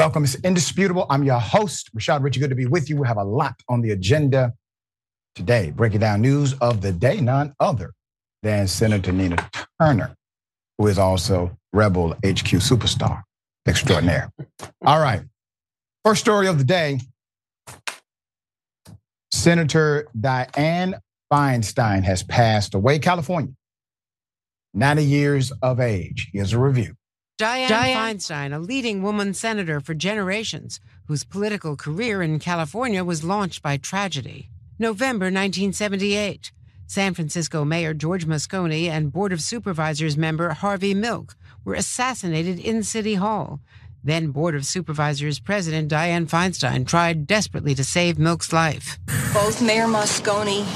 Welcome. It's indisputable. I'm your host, Rashad Richey. Good to be with you. We have a lot on the agenda today. Breaking down news of the day, none other than Senator Nina Turner, who is also Rebel HQ superstar extraordinaire. All right. First story of the day Senator Dianne Feinstein has passed away, California, 90 years of age. Here's a review. Dianne, Dianne Feinstein, a leading woman senator for generations, whose political career in California was launched by tragedy. November 1978. San Francisco Mayor George Moscone and Board of Supervisors member Harvey Milk were assassinated in City Hall. Then Board of Supervisors President Dianne Feinstein tried desperately to save Milk's life. Both Mayor Moscone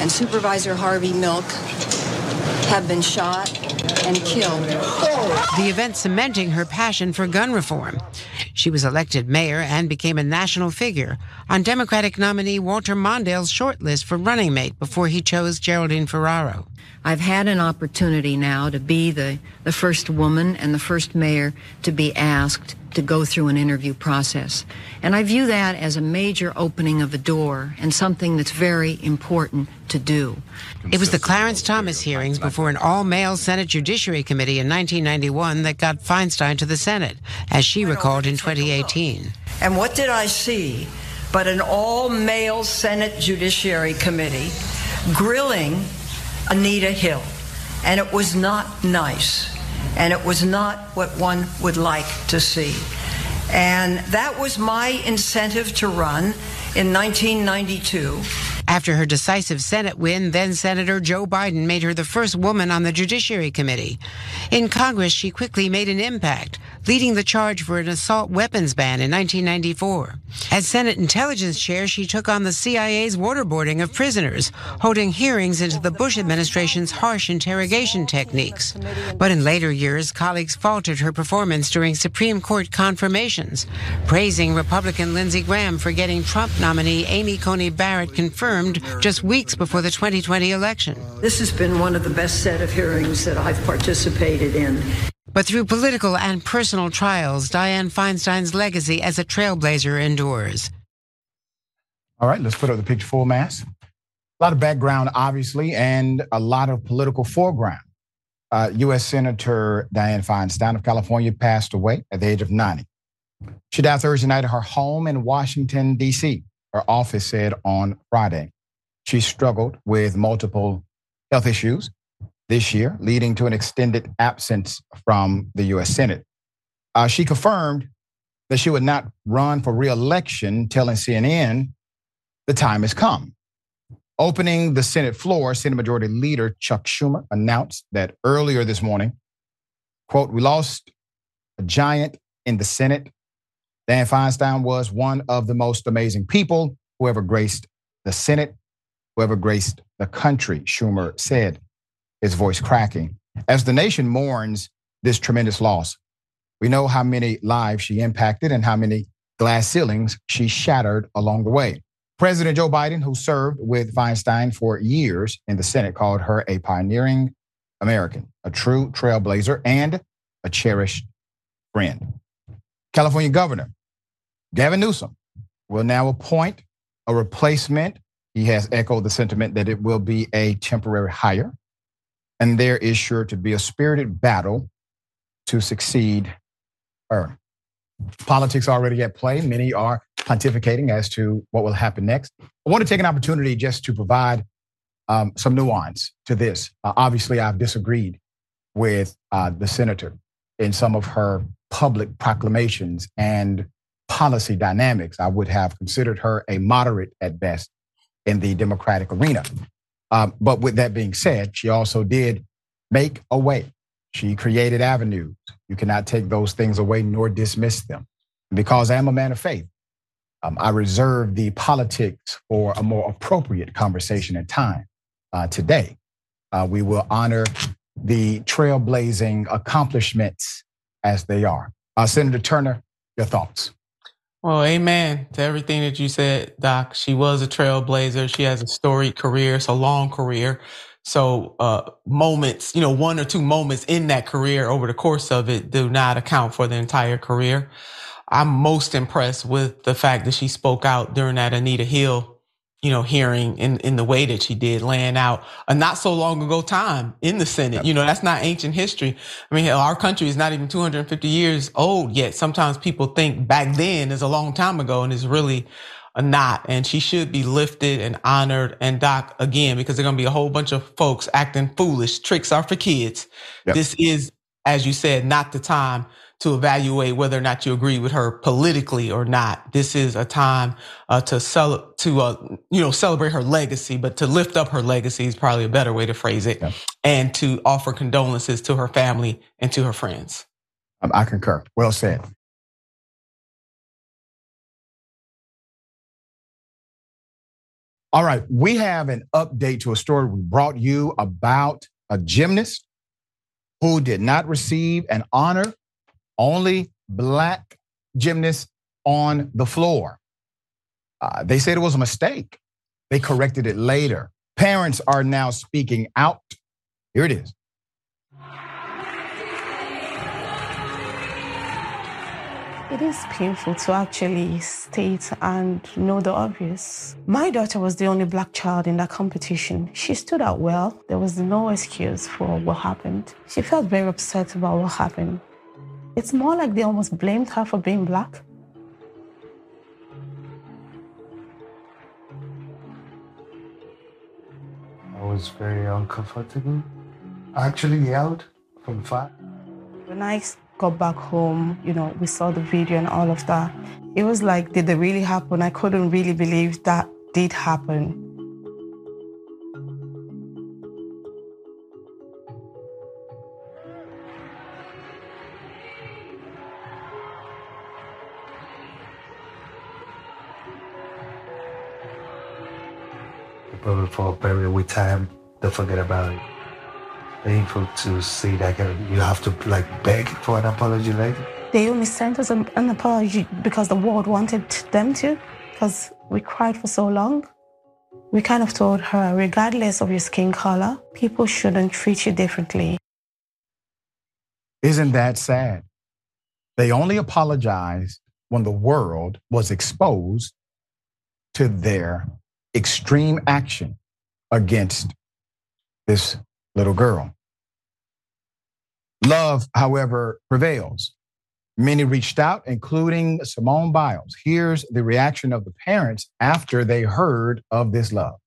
and Supervisor Harvey Milk have been shot and killed. The event cementing her passion for gun reform. She was elected mayor and became a national figure on Democratic nominee Walter Mondale's shortlist for running mate before he chose Geraldine Ferraro. I've had an opportunity now to be the, the first woman and the first mayor to be asked to go through an interview process. And I view that as a major opening of a door and something that's very important to do. It was the Clarence Thomas hearings before an all male Senate Judiciary Committee in 1991 that got Feinstein to the Senate, as she recalled in 2018. And what did I see but an all male Senate Judiciary Committee grilling Anita Hill? And it was not nice and it was not what one would like to see. And that was my incentive to run in 1992. After her decisive Senate win, then Senator Joe Biden made her the first woman on the Judiciary Committee. In Congress, she quickly made an impact, leading the charge for an assault weapons ban in 1994. As Senate Intelligence Chair, she took on the CIA's waterboarding of prisoners, holding hearings into the Bush administration's harsh interrogation techniques. But in later years, colleagues faltered her performance during Supreme Court confirmations, praising Republican Lindsey Graham for getting Trump nominee Amy Coney Barrett confirmed just weeks before the 2020 election. This has been one of the best set of hearings that I've participated in. But through political and personal trials, Dianne Feinstein's legacy as a trailblazer endures. All right, let's put up the picture full mass. A lot of background, obviously, and a lot of political foreground. Uh, U.S. Senator Dianne Feinstein of California passed away at the age of 90. She died Thursday night at her home in Washington, D.C., her office said on Friday. She struggled with multiple health issues this year, leading to an extended absence from the U.S. Senate. Uh, she confirmed that she would not run for reelection, telling CNN the time has come. Opening the Senate floor, Senate Majority Leader Chuck Schumer announced that earlier this morning, quote, we lost a giant in the Senate. Dan Feinstein was one of the most amazing people who ever graced the Senate, who ever graced the country, Schumer said his voice cracking. As the nation mourns this tremendous loss, we know how many lives she impacted and how many glass ceilings she shattered along the way. President Joe Biden, who served with Feinstein for years in the Senate, called her a pioneering American, a true trailblazer, and a cherished friend. California Governor Gavin Newsom will now appoint a replacement. He has echoed the sentiment that it will be a temporary hire and there is sure to be a spirited battle to succeed her. Politics already at play. Many are pontificating as to what will happen next. I want to take an opportunity just to provide um, some nuance to this. Uh, obviously, I've disagreed with uh, the senator in some of her public proclamations and policy dynamics. I would have considered her a moderate at best in the Democratic arena. Um, but with that being said, she also did make a way. She created avenues. You cannot take those things away nor dismiss them. Because I am a man of faith, um, I reserve the politics for a more appropriate conversation and time uh, today. Uh, we will honor the trailblazing accomplishments as they are. Uh, Senator Turner, your thoughts. Well, amen to everything that you said, Doc. She was a trailblazer. She has a storied career. It's a long career. So, uh, moments, you know, one or two moments in that career over the course of it do not account for the entire career. I'm most impressed with the fact that she spoke out during that Anita Hill you know, hearing in, in the way that she did, laying out a not so long ago time in the Senate. You know, that's not ancient history. I mean, our country is not even 250 years old yet. Sometimes people think back then is a long time ago and it's really not. And she should be lifted and honored. And Doc, again, because there's going to be a whole bunch of folks acting foolish. Tricks are for kids. Yep. This is, as you said, not the time to evaluate whether or not you agree with her politically or not. This is a time uh, to sell to uh, you know celebrate her legacy, but to lift up her legacy is probably a better way to phrase it, yeah. and to offer condolences to her family and to her friends. Um, I concur. Well said. All right, we have an update to a story we brought you about a gymnast who did not receive an honor only black gymnasts on the floor. Uh, they said it was a mistake. They corrected it later. Parents are now speaking out. Here it is. It is painful to actually state and know the obvious. My daughter was the only black child in that competition. She stood out well. There was no excuse for what happened. She felt very upset about what happened. It's more like they almost blamed her for being black. I was very uncomfortable. I actually yelled from far. When I got back home, you know, we saw the video and all of that. It was like, did it really happen? I couldn't really believe that did happen. But for a very with time, don't forget about it. Painful to see that you have to like beg for an apology later. They only sent us an, an apology because the world wanted them to, because we cried for so long. We kind of told her, regardless of your skin color, people shouldn't treat you differently. Isn't that sad? They only apologized when the world was exposed to their extreme action against this little girl. Love, however, prevails. Many reached out, including Simone Biles. Here's the reaction of the parents after they heard of this love.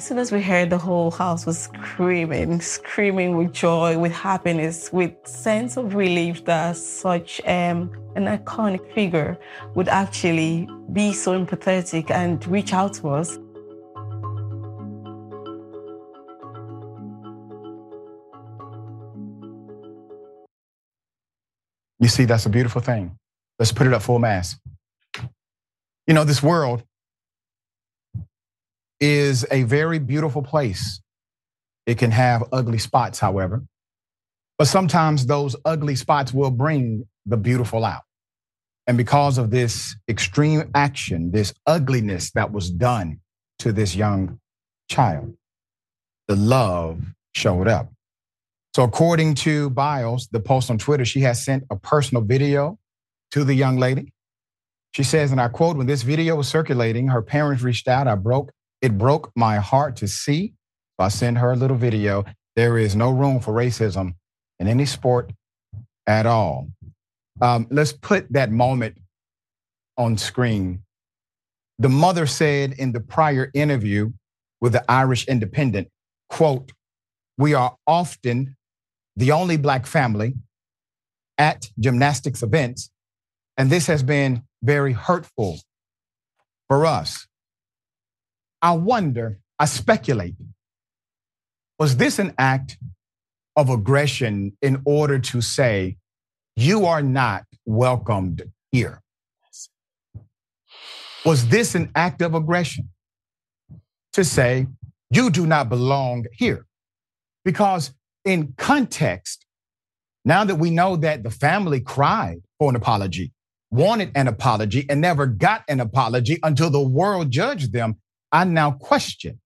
As soon as we heard, the whole house was screaming, screaming with joy, with happiness, with sense of relief that such um, an iconic figure would actually be so empathetic and reach out to us. You see, that's a beautiful thing. Let's put it up full mass. You know, this world is a very beautiful place. It can have ugly spots, however, but sometimes those ugly spots will bring the beautiful out. And because of this extreme action, this ugliness that was done to this young child, the love showed up. So, according to Biles, the post on Twitter, she has sent a personal video to the young lady. She says, and I quote, when this video was circulating, her parents reached out. I broke it broke my heart to see. I sent her a little video. There is no room for racism in any sport at all. Um, let's put that moment on screen. The mother said in the prior interview with the Irish Independent, quote, we are often the only black family at gymnastics events, and this has been very hurtful for us. I wonder, I speculate, was this an act of aggression in order to say, you are not welcomed here? Was this an act of aggression to say, you do not belong here? Because in context, now that we know that the family cried for an apology, wanted an apology, and never got an apology until the world judged them, I now question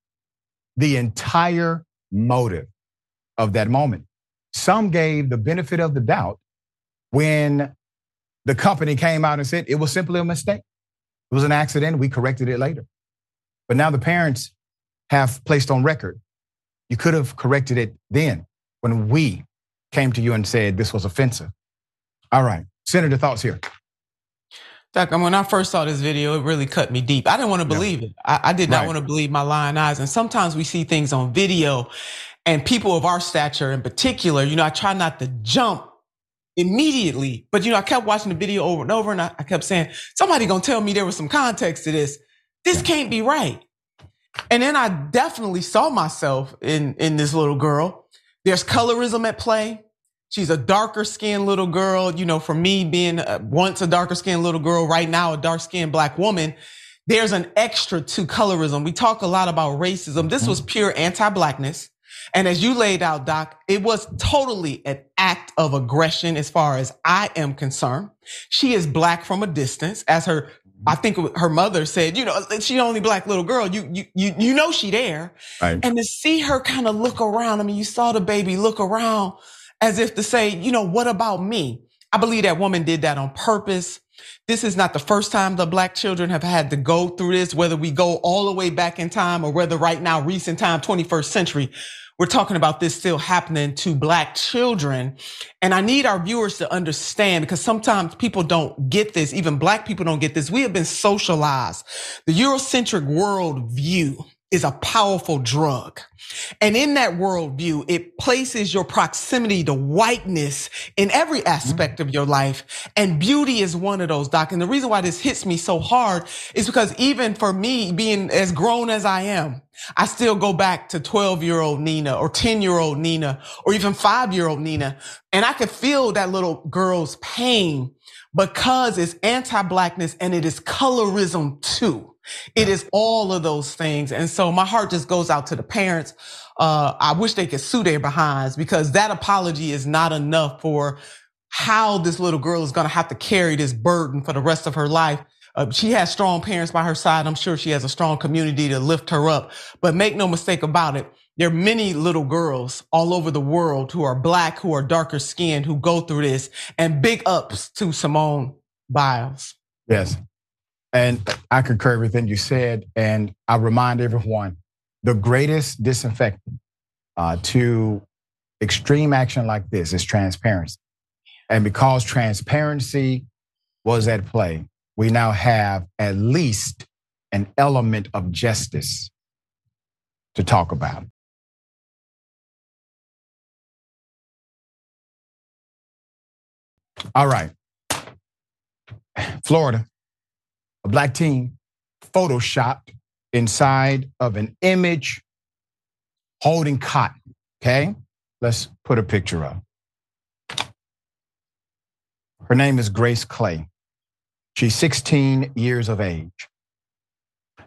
the entire motive of that moment. some gave the benefit of the doubt when the company came out and said it was simply a mistake. It was an accident. We corrected it later. But now the parents have placed on record you could have corrected it then when we came to you and said this was offensive. All right. Senator, thoughts here. Doc, when I first saw this video, it really cut me deep. I didn't want to believe yeah. it. I, I, did not right. want to believe my lying eyes. And sometimes we see things on video and people of our stature in particular, you know, I try not to jump immediately, but you know, I kept watching the video over and over and I, I kept saying, somebody gonna tell me there was some context to this. This can't be right. And then I definitely saw myself in, in this little girl. There's colorism at play. She's a darker skinned little girl. You know, for me being a, once a darker skinned little girl, right now a dark skinned black woman, there's an extra to colorism. We talk a lot about racism. This mm-hmm. was pure anti-blackness. And as you laid out, Doc, it was totally an act of aggression as far as I am concerned. She is black from a distance, as her I think her mother said, you know, she only black little girl. You, you, you, you know, she there. Right. And to see her kind of look around. I mean, you saw the baby look around as if to say, you know, what about me? I believe that woman did that on purpose. This is not the first time the black children have had to go through this, whether we go all the way back in time or whether right now, recent time, 21st century, we're talking about this still happening to black children. And I need our viewers to understand because sometimes people don't get this. Even black people don't get this. We have been socialized. The Eurocentric world view is a powerful drug. And in that worldview, it places your proximity to whiteness in every aspect of your life. And beauty is one of those, Doc. And the reason why this hits me so hard is because even for me, being as grown as I am, I still go back to 12 year old Nina or 10 year old Nina or even five year old Nina. And I could feel that little girl's pain because it's anti-blackness and it is colorism too. It is all of those things. And so my heart just goes out to the parents. Uh, I wish they could sue their behinds because that apology is not enough for how this little girl is going to have to carry this burden for the rest of her life. Uh, she has strong parents by her side. I'm sure she has a strong community to lift her up, but make no mistake about it. There are many little girls all over the world who are black, who are darker skinned, who go through this and big ups to Simone Biles. Yes. And I concur with everything you said. And I remind everyone the greatest disinfectant uh, to extreme action like this is transparency. And because transparency was at play, we now have at least an element of justice to talk about. All right. Florida a black teen photoshopped inside of an image holding cotton. Okay, let's put a picture up. Her name is Grace Clay. She's 16 years of age.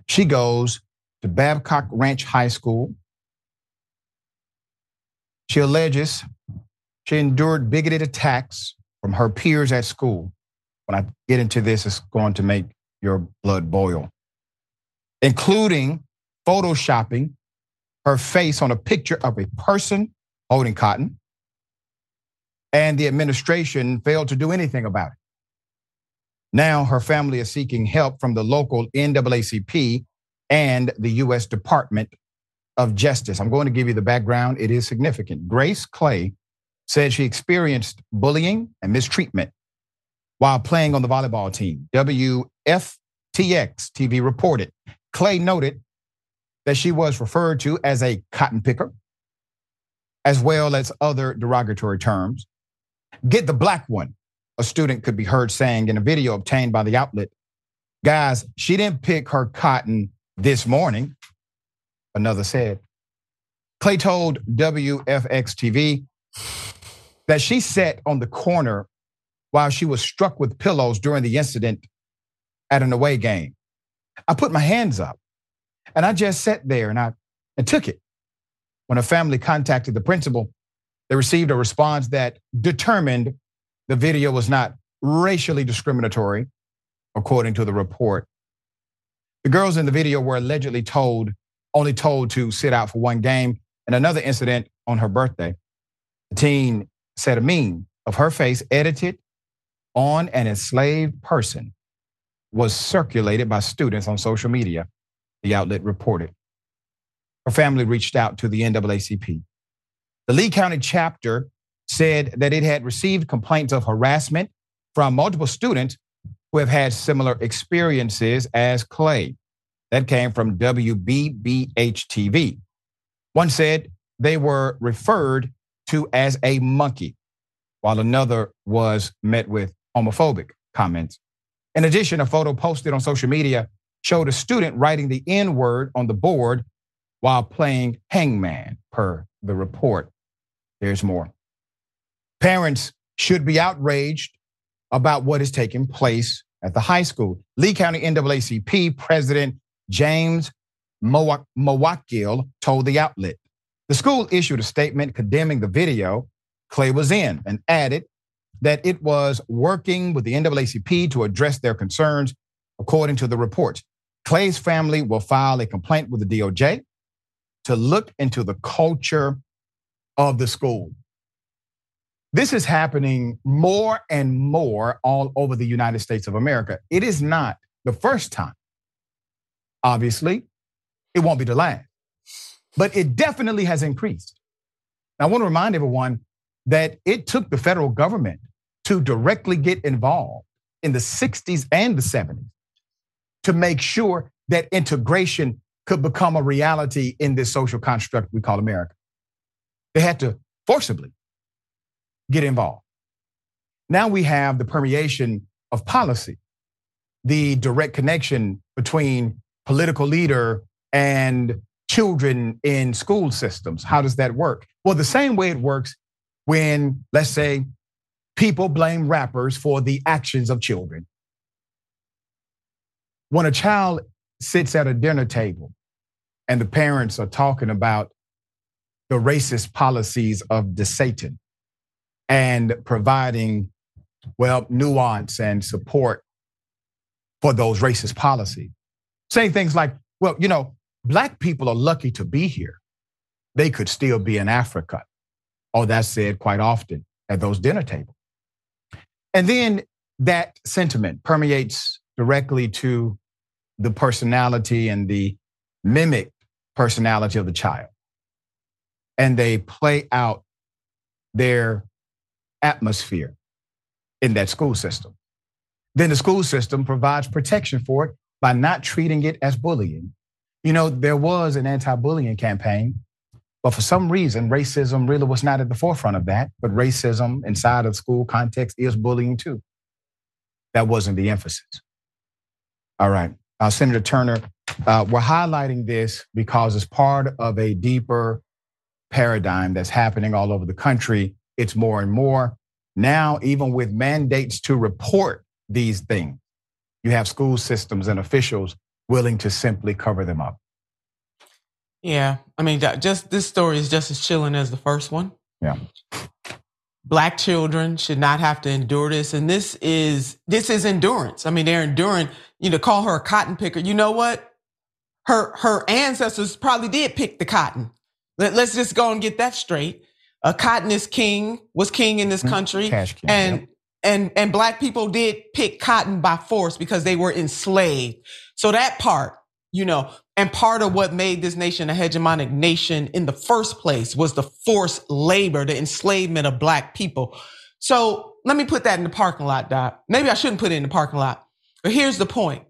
She goes to Babcock Ranch High School. She alleges she endured bigoted attacks from her peers at school. When I get into this, it's going to make your blood boil, including photoshopping her face on a picture of a person holding cotton. And the administration failed to do anything about it. Now her family is seeking help from the local NAACP and the U.S. Department of Justice. I'm going to give you the background. It is significant. Grace Clay said she experienced bullying and mistreatment while playing on the volleyball team. WFTX TV reported. Clay noted that she was referred to as a cotton picker, as well as other derogatory terms. Get the black one, a student could be heard saying in a video obtained by the outlet. Guys, she didn't pick her cotton this morning, another said. Clay told WFTX TV that she sat on the corner while she was struck with pillows during the incident at an away game. I put my hands up and I just sat there and I and took it. When a family contacted the principal, they received a response that determined the video was not racially discriminatory, according to the report. The girls in the video were allegedly told, only told to sit out for one game, and another incident on her birthday. The teen said a meme of her face edited on an enslaved person was circulated by students on social media, the outlet reported. Her family reached out to the NAACP. The Lee County chapter said that it had received complaints of harassment from multiple students who have had similar experiences as Clay. That came from WBBH TV. One said they were referred to as a monkey, while another was met with homophobic comments. In addition, a photo posted on social media showed a student writing the N word on the board while playing hangman, per the report. There's more. Parents should be outraged about what is taking place at the high school. Lee County NAACP President James Muwakkil told the outlet. The school issued a statement condemning the video Clay was in and added that it was working with the NAACP to address their concerns, according to the report. Clay's family will file a complaint with the DOJ to look into the culture of the school. This is happening more and more all over the United States of America. It is not the first time. Obviously, it won't be the last, but it definitely has increased. I want to remind everyone that it took the federal government to directly get involved in the 60s and the 70s to make sure that integration could become a reality in this social construct we call America. They had to forcibly get involved. Now we have the permeation of policy, the direct connection between political leader and children in school systems. How does that work? Well, the same way it works when, let's say, people blame rappers for the actions of children. When a child sits at a dinner table and the parents are talking about the racist policies of DeSantis and providing, well, nuance and support for those racist policies. Saying things like, well, you know, black people are lucky to be here. They could still be in Africa. Oh, that's said quite often at those dinner tables. And then that sentiment permeates directly to the personality and the mimic personality of the child. And they play out their atmosphere in that school system. Then the school system provides protection for it by not treating it as bullying. You know, there was an anti bullying campaign, but for some reason, racism really was not at the forefront of that. But racism inside of school context is bullying too. That wasn't the emphasis. All right. Uh, Senator Turner, uh, we're highlighting this because it's part of a deeper paradigm that's happening all over the country it's more and more. Now, even with mandates to report these things, you have school systems and officials willing to simply cover them up. Yeah. I mean, just this story is just as chilling as the first one. Yeah. Black children should not have to endure this. And this is, this is endurance. I mean, they're enduring, you know, call her a cotton picker. You know what? Her, her ancestors probably did pick the cotton. Let, let's just go and get that straight. A cotton is king, was king in this mm-hmm. country. Cash king, and yep. and and black people did pick cotton by force because they were enslaved. So that part, you know, and part of what made this nation a hegemonic nation in the first place was the forced labor, the enslavement of black people. So let me put that in the parking lot, Doc. Maybe I shouldn't put it in the parking lot. But here's the point.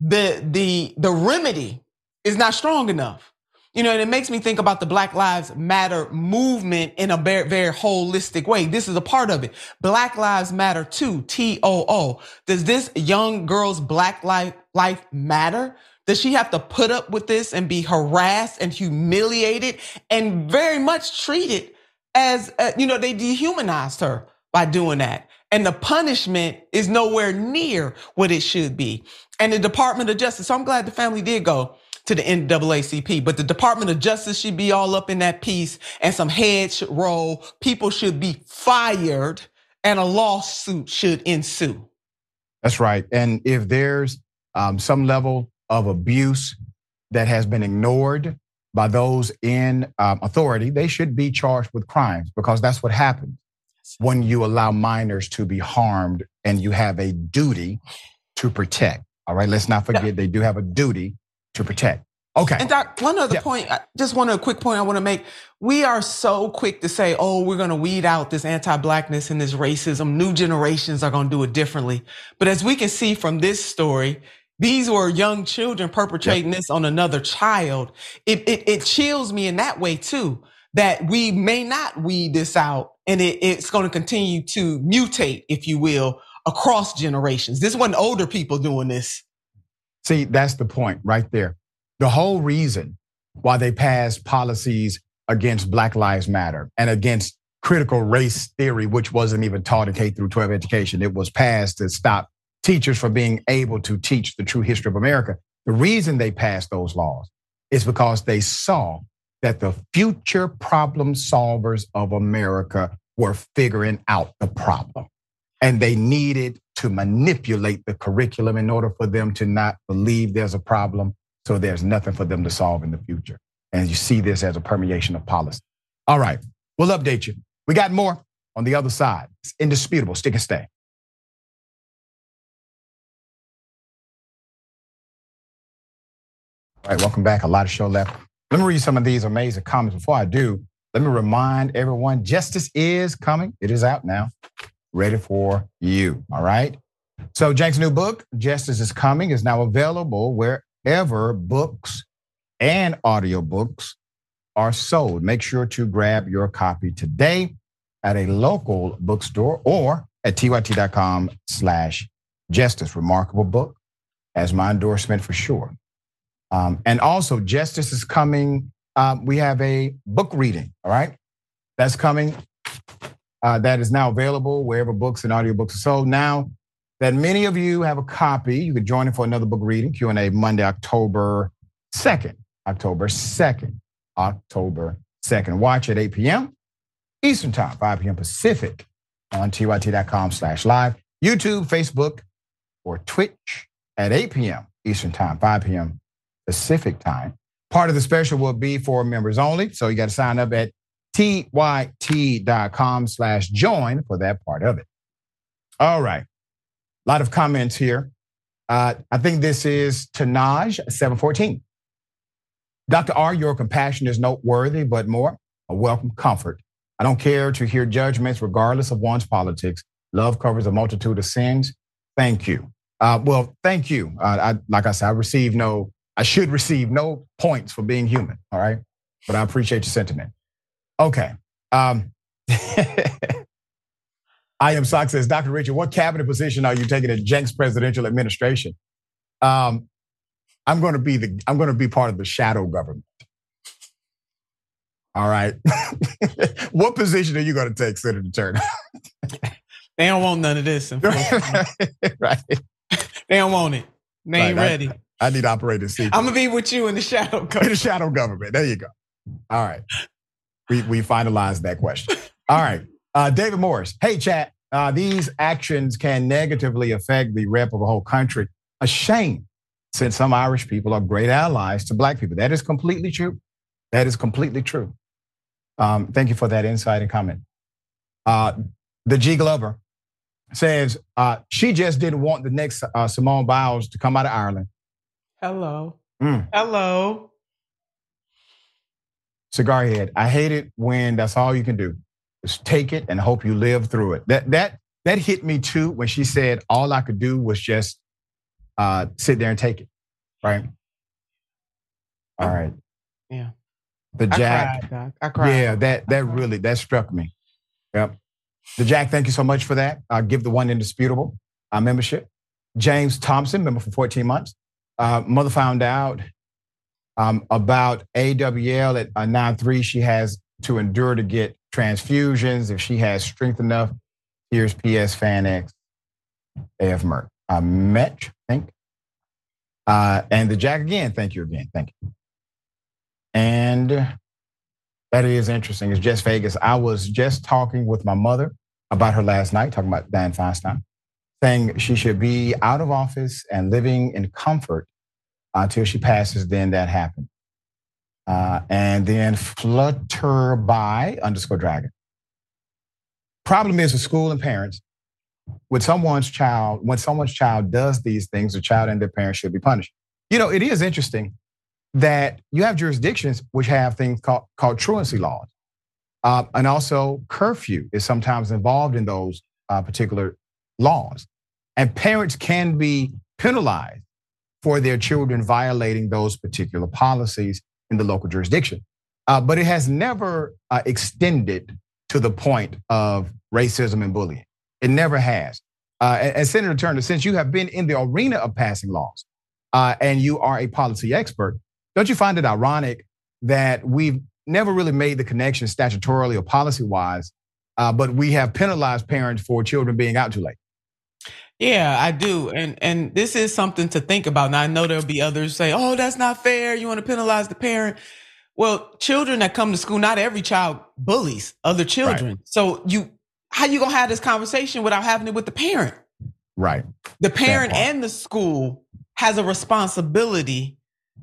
The the the remedy is not strong enough. You know, and it makes me think about the Black Lives Matter movement in a very, very holistic way. This is a part of it. Black Lives Matter too, T-O-O. Does this young girl's Black life, life matter? Does she have to put up with this and be harassed and humiliated and very much treated as, uh, you know, they dehumanized her by doing that. And the punishment is nowhere near what it should be. And the Department of Justice, so I'm glad the family did go to the NAACP. But the Department of Justice should be all up in that piece and some heads should roll. People should be fired and a lawsuit should ensue. That's right. And if there's um, some level of abuse that has been ignored by those in um, authority, they should be charged with crimes because that's what happens when you allow minors to be harmed and you have a duty to protect. All right, let's not forget they do have a duty to protect. Okay. And Doc, one other yeah. point, uh, just one other quick point I want to make. We are so quick to say, oh, we're going to weed out this anti-blackness and this racism. New generations are going to do it differently. But as we can see from this story, these were young children perpetrating yep. this on another child. It, it, it chills me in that way too, that we may not weed this out and it, it's going to continue to mutate, if you will, across generations. This wasn't older people doing this. See, that's the point right there. The whole reason why they passed policies against Black Lives Matter and against critical race theory, which wasn't even taught in K through 12 education, it was passed to stop teachers from being able to teach the true history of America. The reason they passed those laws is because they saw that the future problem solvers of America were figuring out the problem. And they needed to manipulate the curriculum in order for them to not believe there's a problem. So there's nothing for them to solve in the future. And you see this as a permeation of policy. All right, we'll update you. We got more on the other side. It's indisputable. Stick and stay. All right, welcome back. A lot of show left. Let me read some of these amazing comments. Before I do, let me remind everyone justice is coming. It is out now, ready for you. All right. So, Cenk's new book, Justice is Coming, is now available wherever books and audiobooks are sold. Make sure to grab your copy today at a local bookstore or at tyt.com slash justice. Remarkable book. As my endorsement for sure. Um, and also, Justice is coming. Um, we have a book reading, all right? That's coming. Uh, that is now available wherever books and audiobooks are sold. Now that many of you have a copy, you could join in for another book reading, Q&A, Monday, October 2nd. October 2nd. October 2nd. Watch at 8 p.m. Eastern Time, 5 p.m. Pacific on tyt.com slash live. YouTube, Facebook, or Twitch at 8 p.m. Eastern Time, 5 p.m. Pacific time. Part of the special will be for members only. So you got to sign up at tyt.com slash join for that part of it. All right. A lot of comments here. Uh, I think this is Tanaj 714. Dr. R, your compassion is noteworthy, but more a welcome comfort. I don't care to hear judgments regardless of one's politics. Love covers a multitude of sins. Thank you. Uh, well, thank you. Uh, I, like I said, I received no I should receive no points for being human. All right. But I appreciate your sentiment. Okay. Um, I am Sock says, Dr. Richard, what cabinet position are you taking in Cenk's presidential administration? Um, I'm going to be the I'm going to be part of the shadow government. All right. what position are you going to take, Senator Turner? they don't want none of this. right. They don't want it. They ain't right. ready. I need operating secret. I'm gonna be with you in the shadow government. In the shadow government. There you go. All right. We we finalized that question. All right. Uh, David Morris. Hey, chat. Uh, these actions can negatively affect the rep of a whole country. A shame, since some Irish people are great allies to black people. That is completely true. That is completely true. Um, thank you for that insight and comment. Uh, the G Glover says uh, she just didn't want the next uh, Simone Biles to come out of Ireland. Hello. Mm. Hello. Cigar head. I hate it when that's all you can do. Just take it and hope you live through it. That that that hit me too when she said all I could do was just uh, sit there and take it. Right. All right. Yeah. The Jack. I cried, I cried. Yeah, that that really that struck me. Yep. The Jack, thank you so much for that. I'll give the one indisputable uh, membership. James Thompson, member for 14 months. Uh, mother found out um, about AML at uh, 9-3. She has to endure to get transfusions. If she has strength enough, here's PS Fan X, AF Merck. Uh, Metch, I think. Uh, and the Jack again, thank you again. Thank you. And that is interesting. It's just Vegas. I was just talking with my mother about her last night, talking about Dianne Feinstein saying she should be out of office and living in comfort until she passes, then that happened. Uh, and then Flutterby underscore dragon. Problem is with school and parents, with someone's child, when someone's child does these things, the child and their parents should be punished. You know, it is interesting that you have jurisdictions which have things called, called truancy laws. Uh, and also, curfew is sometimes involved in those uh, particular laws. And parents can be penalized for their children violating those particular policies in the local jurisdiction. Uh, but it has never uh, extended to the point of racism and bullying. It never has. Uh, and, and, Senator Turner, since you have been in the arena of passing laws uh, and you are a policy expert, don't you find it ironic that we've never really made the connection statutorily or policy wise, uh, but we have penalized parents for children being out too late? Yeah, I do. And and this is something to think about. Now I know there'll be others say, "Oh, that's not fair. You want to penalize the parent." Well, children that come to school, not every child bullies other children. Right. So you how you going to have this conversation without having it with the parent? Right. The parent and the school has a responsibility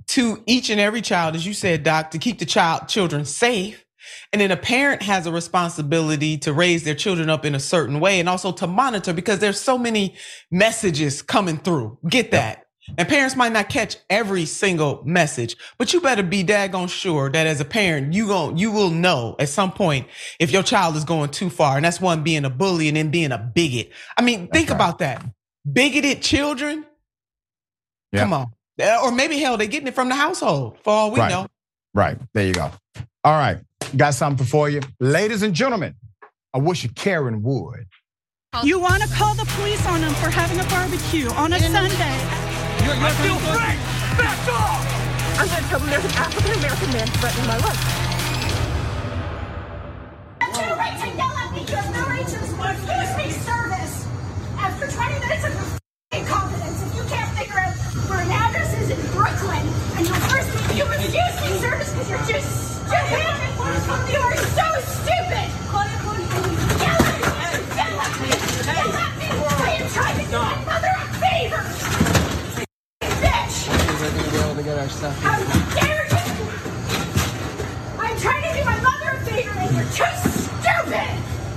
to each and every child as you said, doc, to keep the child children safe and then a parent has a responsibility to raise their children up in a certain way and also to monitor because there's so many messages coming through. Get that. Yep. And parents might not catch every single message, but you better be daggone sure that as a parent, you gon' you will know at some point if your child is going too far. And that's one being a bully and then being a bigot. I mean, think right. about that. Bigoted children. Yep. Come on. Eh, or maybe hell, they're getting it from the household for all we right. know. Right. There you go. All right. Got something for you. Ladies and gentlemen, I wish you Karen would. You want to call the police on them for having a barbecue on a Sunday. You're, you're I feel free! Back off! I'm going to tell them there's an African American man threatening my life. No right to yell at me. You have no right to refuse me service. After 20 minutes of incompetence, if you can't figure out where an address is in Brooklyn, and you first you refuse me service because you're just you are so stupid! Yell at me! Yell at me! Yell at me! I am trying to do my mother a favor! Bitch! How dare you! I'm trying to do my mother a favor and you're too stupid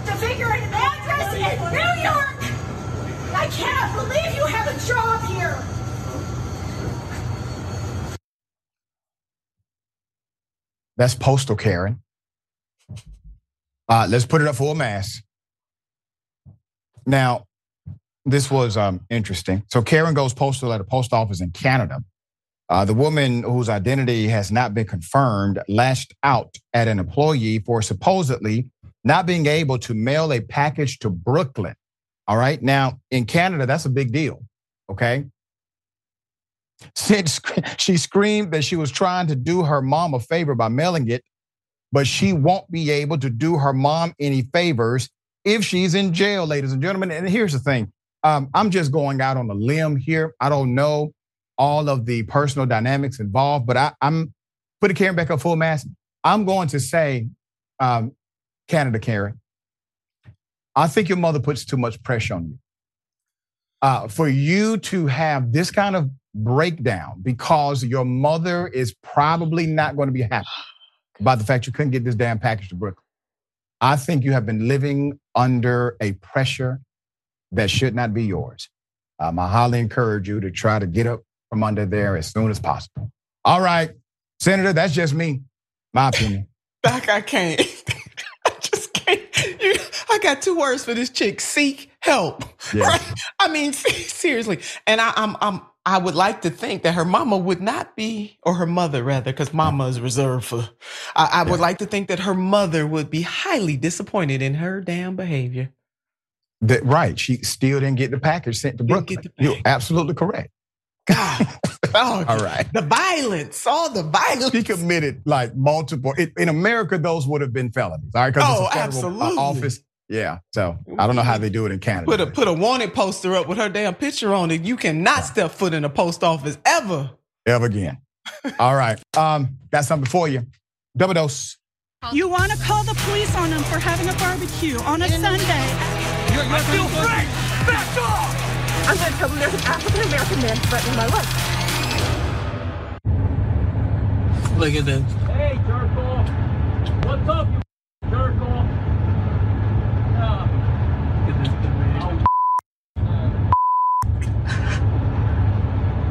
to figure out an address in New York! I cannot believe you have a job here! That's postal Karen. Uh, let's put it up for a mass. Now, this was um, interesting. So Karen goes postal at a post office in Canada. Uh, the woman whose identity has not been confirmed lashed out at an employee for supposedly not being able to mail a package to Brooklyn. All right. Now, in Canada, that's a big deal. Okay. Said she screamed that she was trying to do her mom a favor by mailing it, but she won't be able to do her mom any favors if she's in jail, ladies and gentlemen. And here's the thing um, I'm just going out on a limb here. I don't know all of the personal dynamics involved, but I, am putting Karen back up full mass. I'm going to say, um, Canada Karen, I think your mother puts too much pressure on you. Uh, for you to have this kind of breakdown because your mother is probably not going to be happy about the fact you couldn't get this damn package to Brooklyn. I think you have been living under a pressure that should not be yours. Um, I highly encourage you to try to get up from under there as soon as possible. All right, Senator, that's just me, my opinion. Doc, I can't. I just can't. You, I got two words for this chick: seek help. Yeah. Right? I mean, seriously. And I, I'm, I'm, I would like to think that her mama would not be, or her mother rather, because mama is reserved for. I, I would like to think that her mother would be highly disappointed in her damn behavior. That right. She still didn't get the package sent to Brooklyn. You're absolutely correct. God. Oh, all right. The violence, all the violence. She committed like multiple. in America, those would have been felonies. All right. Because oh, uh, absolutely. Office. Yeah. So I don't know how they do it in Canada. Put a put a wanted poster up with her damn picture on it. You cannot step foot in a post office ever. Ever again. All right. Um, got something for you. Double dose. You want to call the police on them for having a barbecue on a Sunday. You're, you're I feel free! Back off! I'm going to tell them there's an African American man threatening my life. Look at this. Hey, jerk off. What's up, you jerk off? Yeah.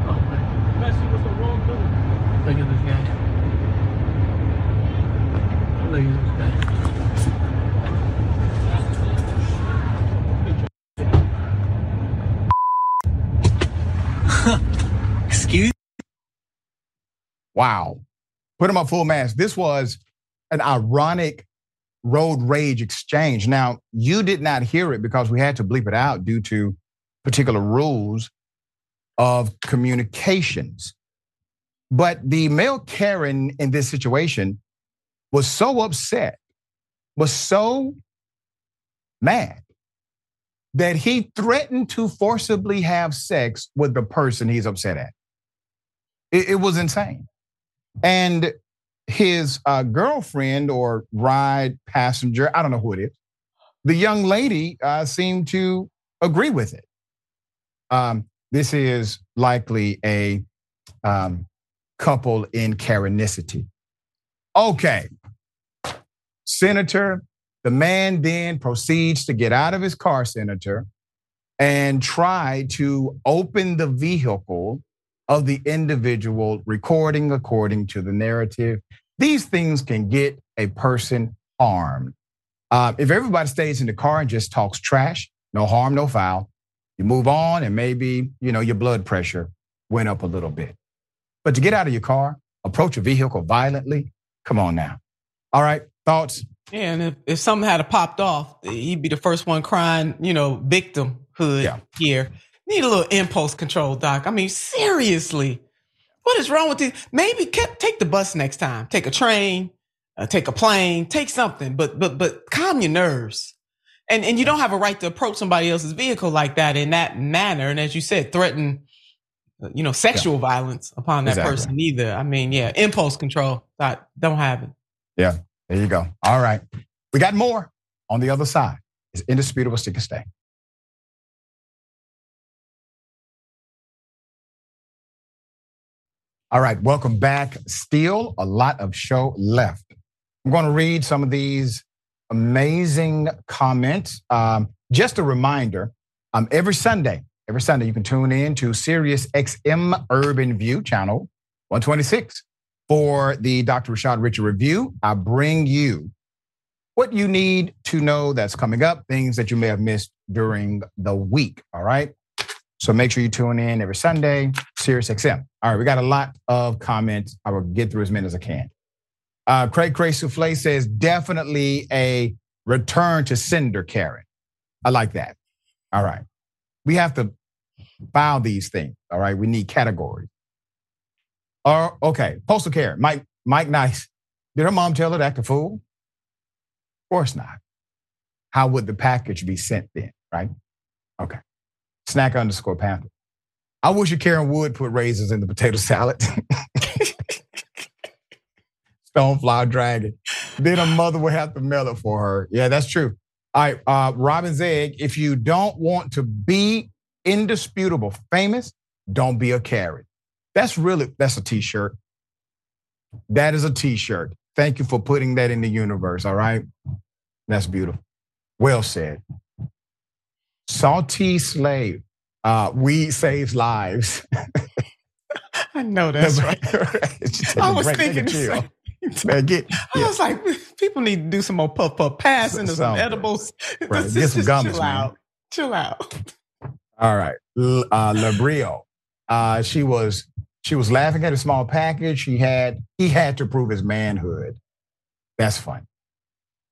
Oh, man. Messing with the wrong dude. Look at this guy. This guy. Excuse Wow. Put him on full mask. This was an ironic road rage exchange. Now, you did not hear it because we had to bleep it out due to particular rules of communications. But the male Karen in this situation was so upset, was so mad that he threatened to forcibly have sex with the person he's upset at. It, it was insane. And his uh, girlfriend or ride passenger, I don't know who it is, the young lady uh, seemed to agree with it. Um, this is likely a um, couple in Karenicity. Okay. Senator, the man then proceeds to get out of his car, Senator, and try to open the vehicle of the individual recording according to the narrative. These things can get a person harmed. Uh, if everybody stays in the car and just talks trash, no harm, no foul, you move on and maybe, you know, your blood pressure went up a little bit. But to get out of your car, approach a vehicle violently, come on now. All right, thoughts? Yeah, and if, if something had popped off, he'd be the first one crying, you know, victimhood Yeah. here. Need a little impulse control, Doc. I mean, seriously, what is wrong with this? Maybe ke- take the bus next time. Take a train, uh, take a plane, take something, but but but calm your nerves. And and you don't have a right to approach somebody else's vehicle like that in that manner. And as you said, threaten, uh, you know, sexual violence upon that Exactly. person either. I mean, yeah, impulse control. Doc, don't have it. Yeah, there you go. All right. We got more on the other side. It's indisputable stick and stay. All right, welcome back. Still a lot of show left. I'm going to read some of these amazing comments. Um, just a reminder um, every Sunday, every Sunday, you can tune in to Sirius XM Urban View channel 126 for the Dr. Rashad Richey Review. I bring you what you need to know that's coming up, things that you may have missed during the week. All right. So make sure you tune in every Sunday, Sirius XM. All right, we got a lot of comments. I will get through as many as I can. Uh, Craig Cray Souffle says definitely a return to sender, Karen. I like that. All right. We have to file these things. All right. We need categories. Or okay, postal care. Mike Mike Nice. Did her mom tell her to act a fool? Of course not. How would the package be sent then? Right? Okay. Snack underscore Panther. I wish you Karen would put raisins in the potato salad. Stonefly dragon. Then her mother would have to mail it for her. Yeah, that's true. All right, uh, Robin's egg. If you don't want to be indisputable famous, don't be a Karen. That's really that's a t-shirt. That is a t-shirt. Thank you for putting that in the universe. All right. That's beautiful. Well said. Salty slave. Uh, weed saves lives. I know that's right. Take I was thinking the. Man, get, I yeah, was like, people need to do some more puff puff passing or some Something. edibles. Right, Just- get some gummies, chill man. out. Chill out. All right. Uh, Labrio. Uh, she was she was laughing at a small package. He had he had to prove his manhood. That's fun.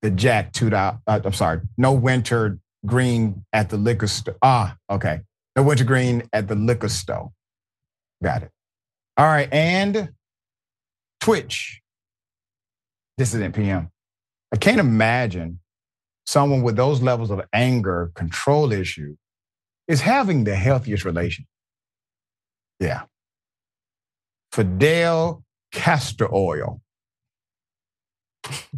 The Jack two dollar. Uh, I'm sorry. No winter green at the liquor store. Ah, okay. No winter green at the liquor store. Got it. All right. And Twitch. Dissident PM. I can't imagine someone with those levels of anger control issue is having the healthiest relation. Yeah. Fidel Castor Oil.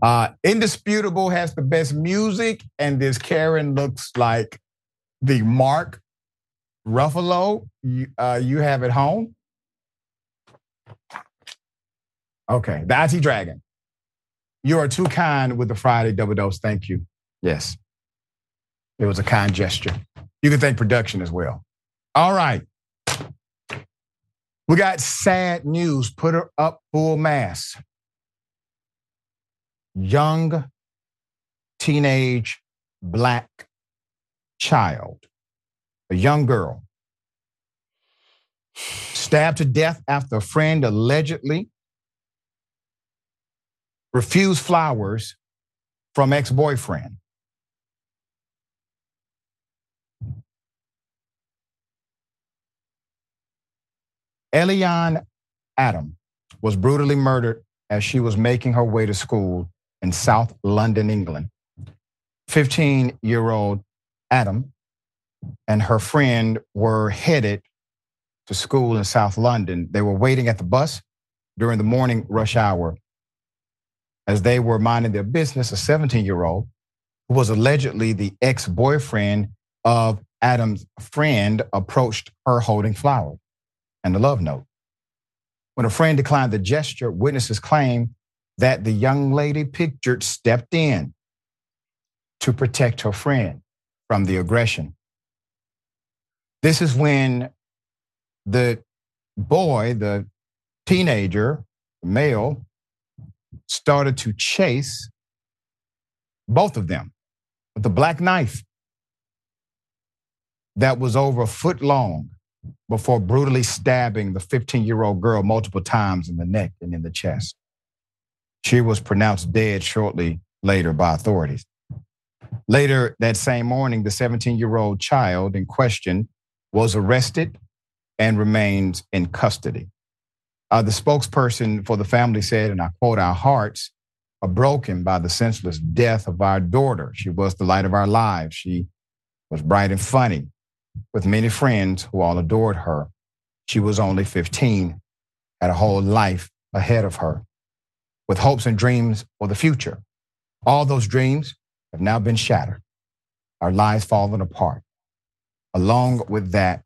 Uh, Indisputable has the best music, and this Karen looks like the Mark Ruffalo you, uh, you have at home. Okay, the IT Dragon. You are too kind with the Friday double dose. Thank you. Yes. It was a kind gesture. You can thank production as well. All right. We got sad news. Put her up full mass. Young teenage black child, a young girl, stabbed to death after a friend allegedly refused flowers from ex boyfriend. Elianne Adam was brutally murdered as she was making her way to school in South London, England. 15 year old Adam and her friend were headed to school in South London. They were waiting at the bus during the morning rush hour. As they were minding their business, a 17 year old who was allegedly the ex boyfriend of Adam's friend approached her holding flowers and a love note. When a friend declined the gesture, witnesses claim that the young lady pictured stepped in to protect her friend from the aggression. This is when the boy, the teenager, male, started to chase both of them with a black knife that was over a foot long before brutally stabbing the 15 year old girl multiple times in the neck and in the chest. She was pronounced dead shortly later by authorities. Later that same morning, the 17 year old child in question was arrested and remains in custody. Uh, the spokesperson for the family said, and I quote, Our hearts are broken by the senseless death of our daughter. She was the light of our lives. She was bright and funny with many friends who all adored her. She was only 15, had a whole life ahead of her with hopes and dreams for the future. All those dreams have now been shattered, our lives fallen apart, along with that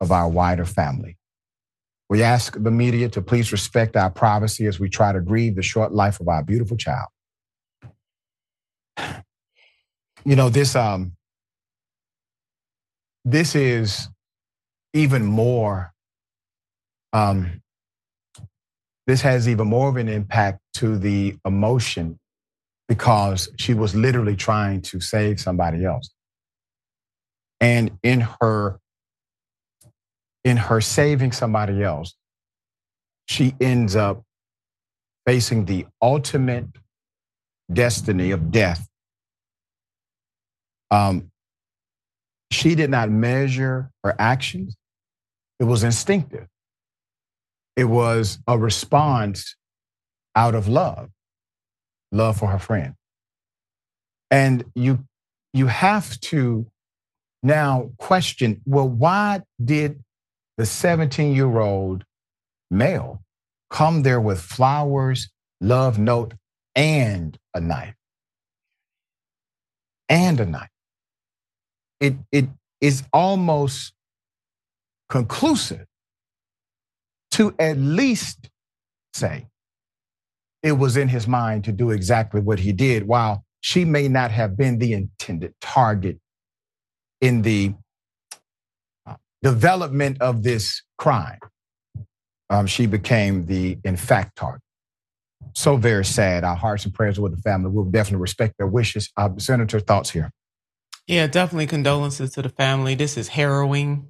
of our wider family. We ask the media to please respect our privacy as we try to grieve the short life of our beautiful child. You know, this um this is even more um this has even more of an impact to the emotion because she was literally trying to save somebody else. And in her in her saving somebody else, she ends up facing the ultimate destiny of death. Um, she did not measure her actions. It was instinctive. It was a response out of love, love for her friend. And you, you have to now question well, why did the 17 year old male come there with flowers, love note, and a knife? And a knife. It, it is almost conclusive to at least say it was in his mind to do exactly what he did, while she may not have been the intended target in the uh, development of this crime. Um, she became the, in fact, target. So very sad. Our hearts and prayers with the family. We'll definitely respect their wishes. Uh, Senator, thoughts here? Yeah, definitely condolences to the family. This is harrowing.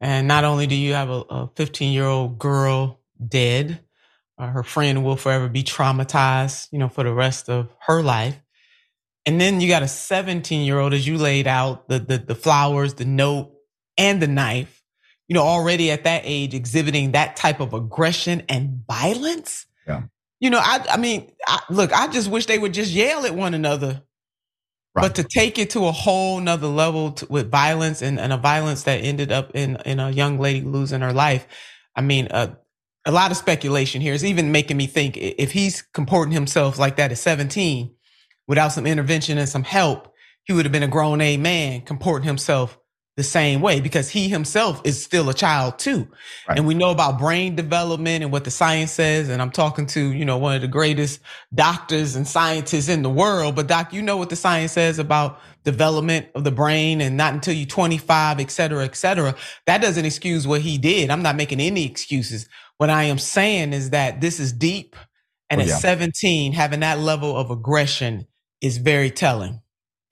And not only do you have a 15 year old girl dead, uh, her friend will forever be traumatized, you know, for the rest of her life. And then you got a 17 year old, as you laid out, the, the, the flowers, the note, and the knife, you know, already at that age exhibiting that type of aggression and violence. Yeah. You know, I, I mean, I, look, I just wish they would just yell at one another Right. But to take it to a whole nother level to, with violence and, and a violence that ended up in, in a young lady losing her life. I mean, uh, a lot of speculation here is even making me think if he's comporting himself like that at 17 without some intervention and some help, he would have been a grown A man comporting himself the same way because he himself is still a child too. Right. And we know about brain development and what the science says. And I'm talking to, you know, one of the greatest doctors and scientists in the world. But doc, you know what the science says about development of the brain and not until you're 25, et cetera, et cetera. That doesn't excuse what he did. I'm not making any excuses. What I am saying is that this is deep. And oh, yeah. at 17, having that level of aggression is very telling.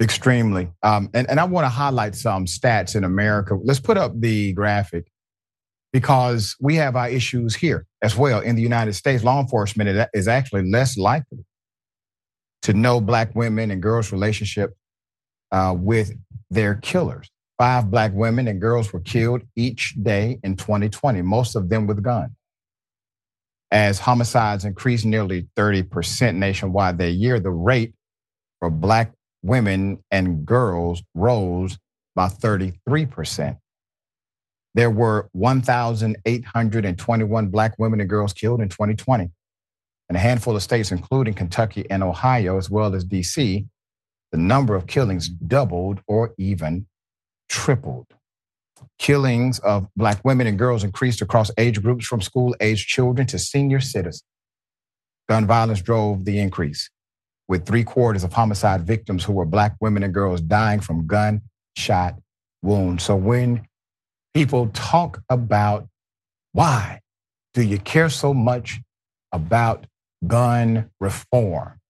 Extremely. Um, and, and I want to highlight some stats in America. Let's put up the graphic because we have our issues here as well. In the United States, law enforcement is actually less likely to know black women and girls' relationship uh, with their killers. Five black women and girls were killed each day in 2020, most of them with guns. As homicides increased nearly 30% nationwide that year, the rate for black women and girls rose by 33%. There were 1,821 Black women and girls killed in 2020. In a handful of states, including Kentucky and Ohio, as well as DC, the number of killings doubled or even tripled. Killings of Black women and girls increased across age groups from school age children to senior citizens. Gun violence drove the increase with three quarters of homicide victims who were black women and girls dying from gunshot wounds. So when people talk about why do you care so much about gun reform?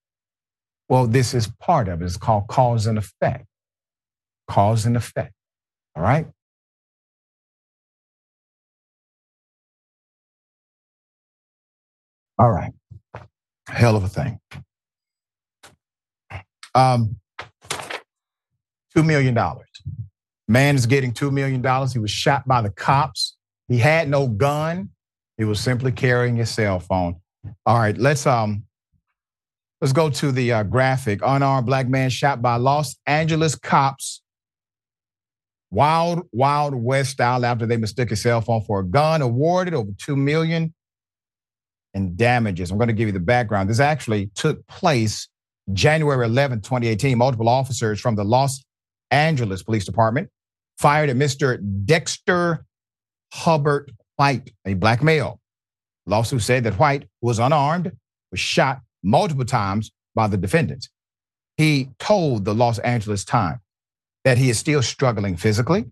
Well, this is part of it. It's called cause and effect. Cause and effect. All right? All right. Hell of a thing. Um, $2 million. Man is getting $2 million. He was shot by the cops. He had no gun. He was simply carrying his cell phone. All right, let's um let's go to the uh, graphic. Unarmed black man shot by Los Angeles cops. Wild, wild west style after they mistook his cell phone for a gun, awarded over two million in damages. I'm going to give you the background. This actually took place January 11, 2018, multiple officers from the Los Angeles Police Department fired at Mr. Dexter Hubbard White, a black male. Lawsuit said that White was unarmed, was shot multiple times by the defendants. He told the Los Angeles Times that he is still struggling physically,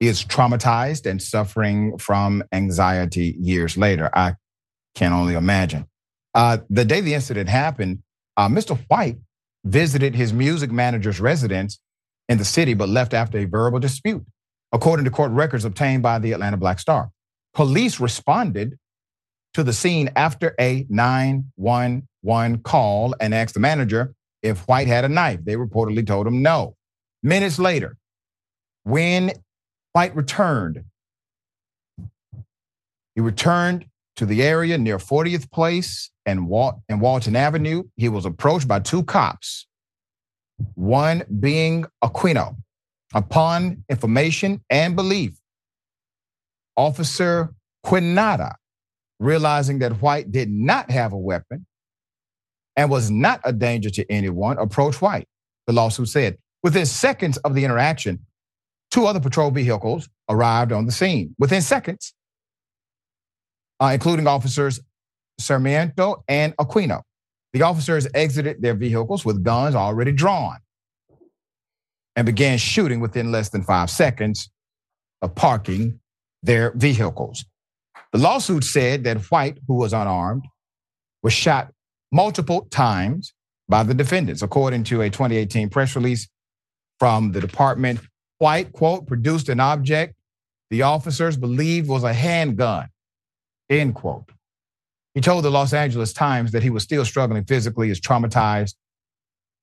he is traumatized and suffering from anxiety years later. I can only imagine. Uh, the day the incident happened, uh, Mr. White visited his music manager's residence in the city, but left after a verbal dispute, according to court records obtained by the Atlanta Black Star. Police responded to the scene after a 911 call and asked the manager if White had a knife. They reportedly told him no. Minutes later, when White returned, he returned to the area near 40th Place and, Wal- and Walton Avenue. He was approached by two cops, one being Aquino. Upon information and belief, Officer Quinada, realizing that White did not have a weapon and was not a danger to anyone, approached White. The lawsuit said within seconds of the interaction, two other patrol vehicles arrived on the scene. Within seconds, uh, including officers Sarmiento and Aquino. The officers exited their vehicles with guns already drawn and began shooting within less than five seconds of parking their vehicles. The lawsuit said that White, who was unarmed, was shot multiple times by the defendants. According to a 2018 press release from the department, White, quote, produced an object the officers believed was a handgun End quote. He told the Los Angeles Times that he was still struggling physically, is traumatized,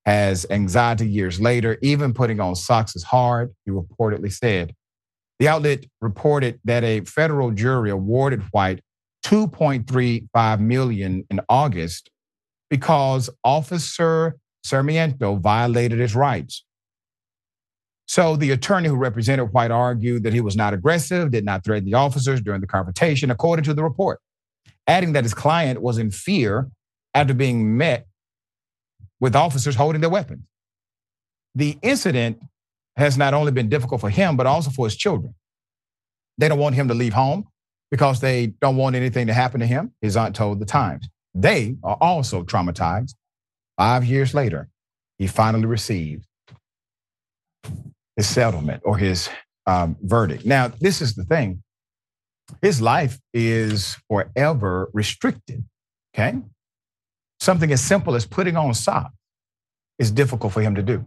has anxiety years later. Even putting on socks is hard, he reportedly said. The outlet reported that a federal jury awarded White 2.35 million in August because Officer Sarmiento violated his rights. So the attorney who represented White argued that he was not aggressive, did not threaten the officers during the confrontation, according to the report, adding that his client was in fear after being met with officers holding their weapons. The incident has not only been difficult for him, but also for his children. They don't want him to leave home because they don't want anything to happen to him. His aunt told the Times. They are also traumatized. Five years later, he finally received his settlement or his um, verdict. Now, this is the thing his life is forever restricted. Okay. Something as simple as putting on socks is difficult for him to do.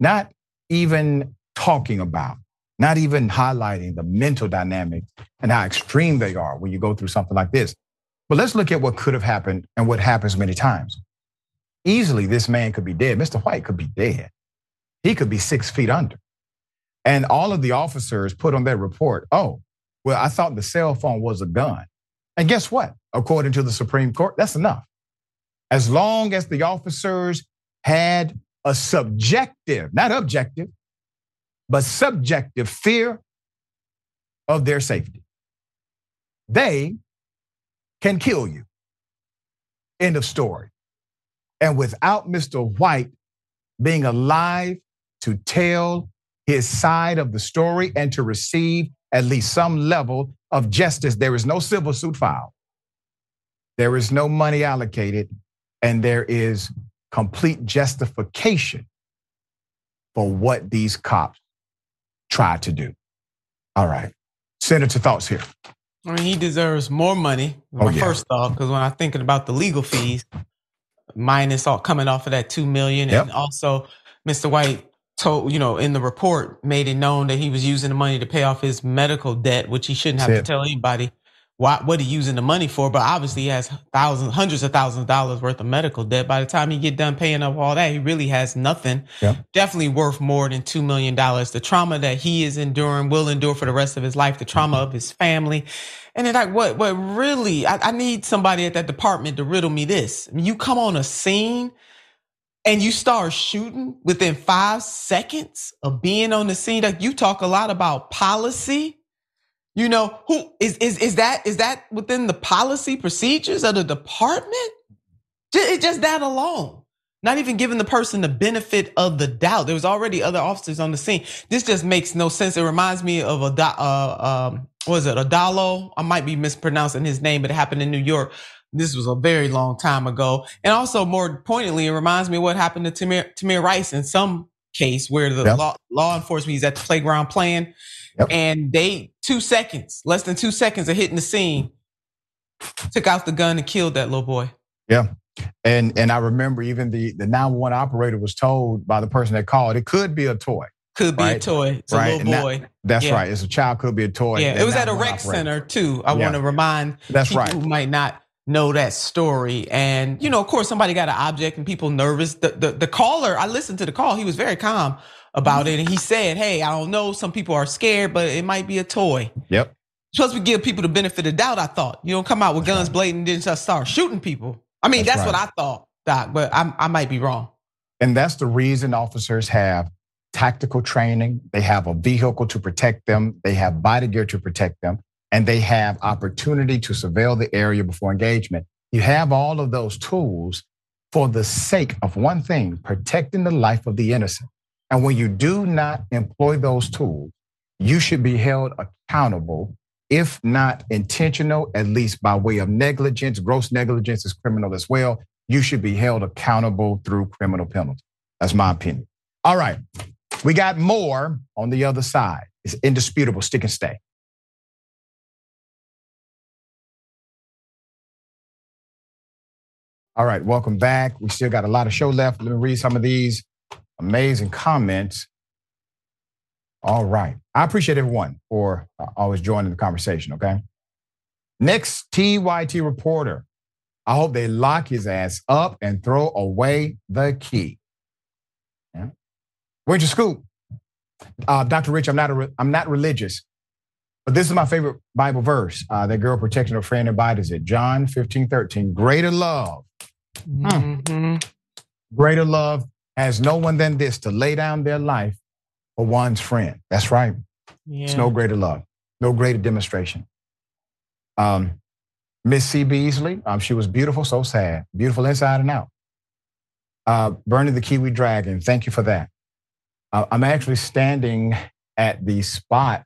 Not even talking about, not even highlighting the mental dynamics and how extreme they are when you go through something like this. But let's look at what could have happened and what happens many times. Easily, this man could be dead. Mr. White could be dead. He could be six feet under. And all of the officers put on their report, oh, well, I thought the cell phone was a gun. And guess what? According to the Supreme Court, that's enough. As long as the officers had a subjective, not objective, but subjective fear of their safety, they can kill you. End of story. And without Mr. White being alive to tell his side of the story and to receive at least some level of justice, there is no civil suit filed. There is no money allocated, and there is complete justification for what these cops tried to do. All right. Senator, thoughts here. I mean, he deserves more money. My Oh, yeah. first thought, because when I'm thinking about the legal fees, minus all coming off of that two million, and also Mr. White told, you know, in the report made it known that he was using the money to pay off his medical debt, which he shouldn't have That's to it. tell anybody why, what he using the money for. But obviously, he has thousands, hundreds of thousands of dollars worth of medical debt. By the time he get done paying up all that, he really has nothing. Yep. Definitely worth more than two million dollars. The trauma that he is enduring will endure for the rest of his life. The trauma mm-hmm. of his family. And then like what what really I, I need somebody at that department to riddle me this. I mean, you come on a scene and you start shooting within five seconds of being on the scene. Like you talk a lot about policy. You know, who is is is that is that within the policy procedures of the department? It's just that alone. Not even giving the person the benefit of the doubt. There was already other officers on the scene. This just makes no sense. It reminds me of a uh, um, what is it? Adalo. I might be mispronouncing his name, but it happened in New York. This was a very long time ago. And also, more pointedly, it reminds me of what happened to Tamir, Tamir Rice in some case where the Yep. law, law enforcement is at the playground playing, Yep. and they two seconds, less than two seconds of hitting the scene, took out the gun and killed that little boy. Yeah. And and I remember even the the 911 operator was told by the person that called it could be a toy. Could be a Right. toy. It's a little And that- boy. That's Yeah. right. It's a child could be a toy. Yeah, it was at a rec operator. center too. I Yeah. want to remind That's people right. who might not know that story. And you know, of course, somebody got an object and people nervous. The the, the caller, I listened to the call. He was very calm about it, and he said, "Hey, I don't know. Some people are scared, but it might be a toy." Yep. Supposed to give people the benefit of doubt. I thought you don't come out with guns blazing and then just start shooting people. I mean, That's that's, what. I thought, Doc. But I I might be wrong. And that's the reason officers have tactical training. They have a vehicle to protect them. They have body gear to protect them. And they have opportunity to surveil the area before engagement. You have all of those tools for the sake of one thing, protecting the life of the innocent. And when you do not employ those tools, you should be held accountable, if not intentional, at least by way of negligence. Gross negligence is criminal as well. You should be held accountable through criminal penalty. That's my opinion. All right. We got more on the other side. It's indisputable. Stick and stay. All right, welcome back. We still got a lot of show left. Let me read some of these amazing comments. All right. I appreciate everyone for uh, always joining the conversation, okay? Next TYT reporter. I hope they lock his ass up and throw away the key. Yeah. Where'd you scoop? Uh, Dr. Rich, I'm not, a re- I'm not religious, but this is my favorite Bible verse. Uh, that girl protecting her friend abides it. John 15, 13. Greater love Mhm. Greater love has no one than this to lay down their life for one's friend. That's right. Yeah. It's no greater love, no greater demonstration. Um, Miss C. Beasley, um, she was beautiful, so sad, beautiful inside and out. Uh, Burning the Kiwi Dragon, thank you for that. Uh, I'm actually standing at the spot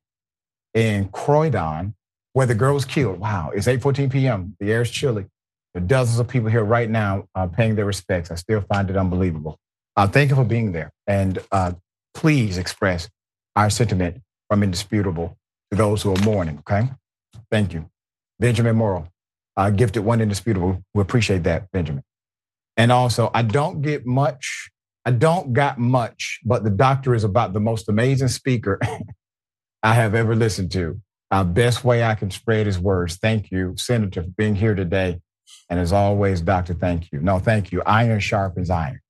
in Croydon where the girl was killed. Wow, it's 8:14 p.m. The air is chilly. There are dozens of people here right now uh, paying their respects. I still find it unbelievable. Uh, thank you for being there, and uh, please express our sentiment from indisputable to those who are mourning. Okay, thank you, Benjamin Morrow, uh, gifted one indisputable. We appreciate that, Benjamin. And also, I don't get much. I don't got much, but the doctor is about the most amazing speaker I have ever listened to. Uh, best way I can spread his words. Thank you, Senator, for being here today. And as always, Doctor, thank you. No, thank you. Iron sharpens iron.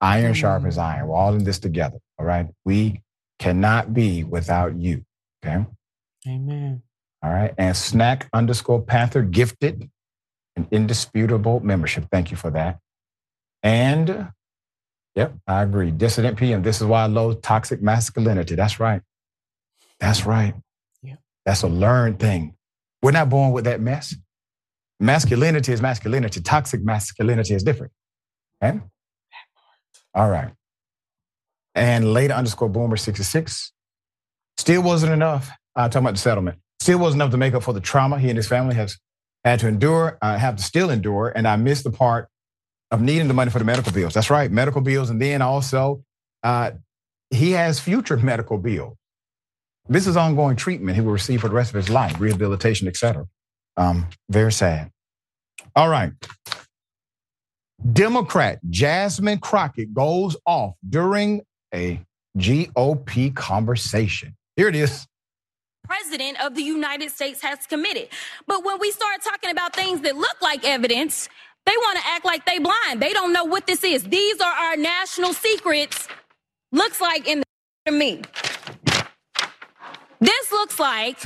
Iron sharpens iron. We're all in this together. All right. We cannot be without you. Okay. Amen. All right. And snack underscore Panther gifted an indisputable membership. Thank you for that. And yep, I agree. Dissident PM. This is why I love toxic masculinity. That's right. That's right. Yeah. That's a learned thing. We're not born with that mess. Masculinity is masculinity. Toxic masculinity is different. Okay? All right. And later underscore boomer 66. Still wasn't enough. Uh, talking about the settlement. Still wasn't enough to make up for the trauma he and his family has had to endure, uh, have to still endure. And I missed the part of needing the money for the medical bills. That's right, medical bills. And then also, uh, he has future medical bills. This is ongoing treatment he will receive for the rest of his life, rehabilitation, et cetera. Um, very sad. All right. Democrat Jasmine Crockett goes off during a GOP conversation. Here it is. President of the United States has committed. But when we start talking about things that look like evidence, they want to act like they blind. They don't know what this is. These are our national secrets. Looks like in the me. This looks like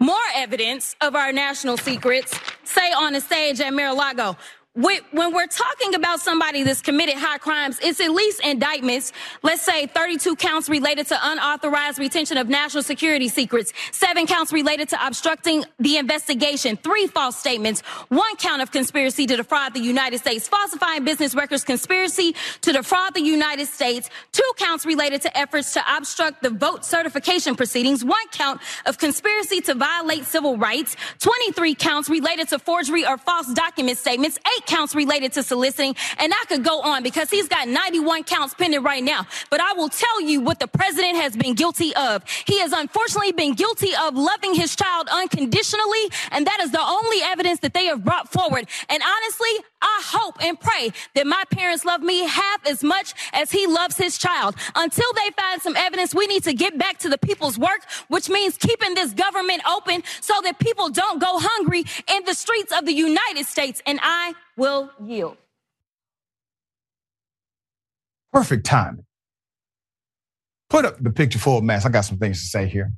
more evidence of our national secrets, say on the stage at Mar-a-Lago when we're talking about somebody that's committed high crimes, it's at least indictments. Let's say 32 counts related to unauthorized retention of national security secrets, seven counts related to obstructing the investigation, three false statements, one count of conspiracy to defraud the United States, falsifying business records, conspiracy to defraud the United States, two counts related to efforts to obstruct the vote certification proceedings, one count of conspiracy to violate civil rights, 23 counts related to forgery or false document statements, eight counts related to soliciting. And I could go on because he's got 91 counts pending right now. But I will tell you what the president has been guilty of. He has unfortunately been guilty of loving his child unconditionally. And that is the only evidence that they have brought forward. And honestly, I hope and pray that my parents love me half as much as he loves his child. Until they find some evidence, we need to get back to the people's work, which means keeping this government open so that people don't go hungry in the streets of the United States. And I will yield. Perfect timing. Put up the picture full mass. I got some things to say here.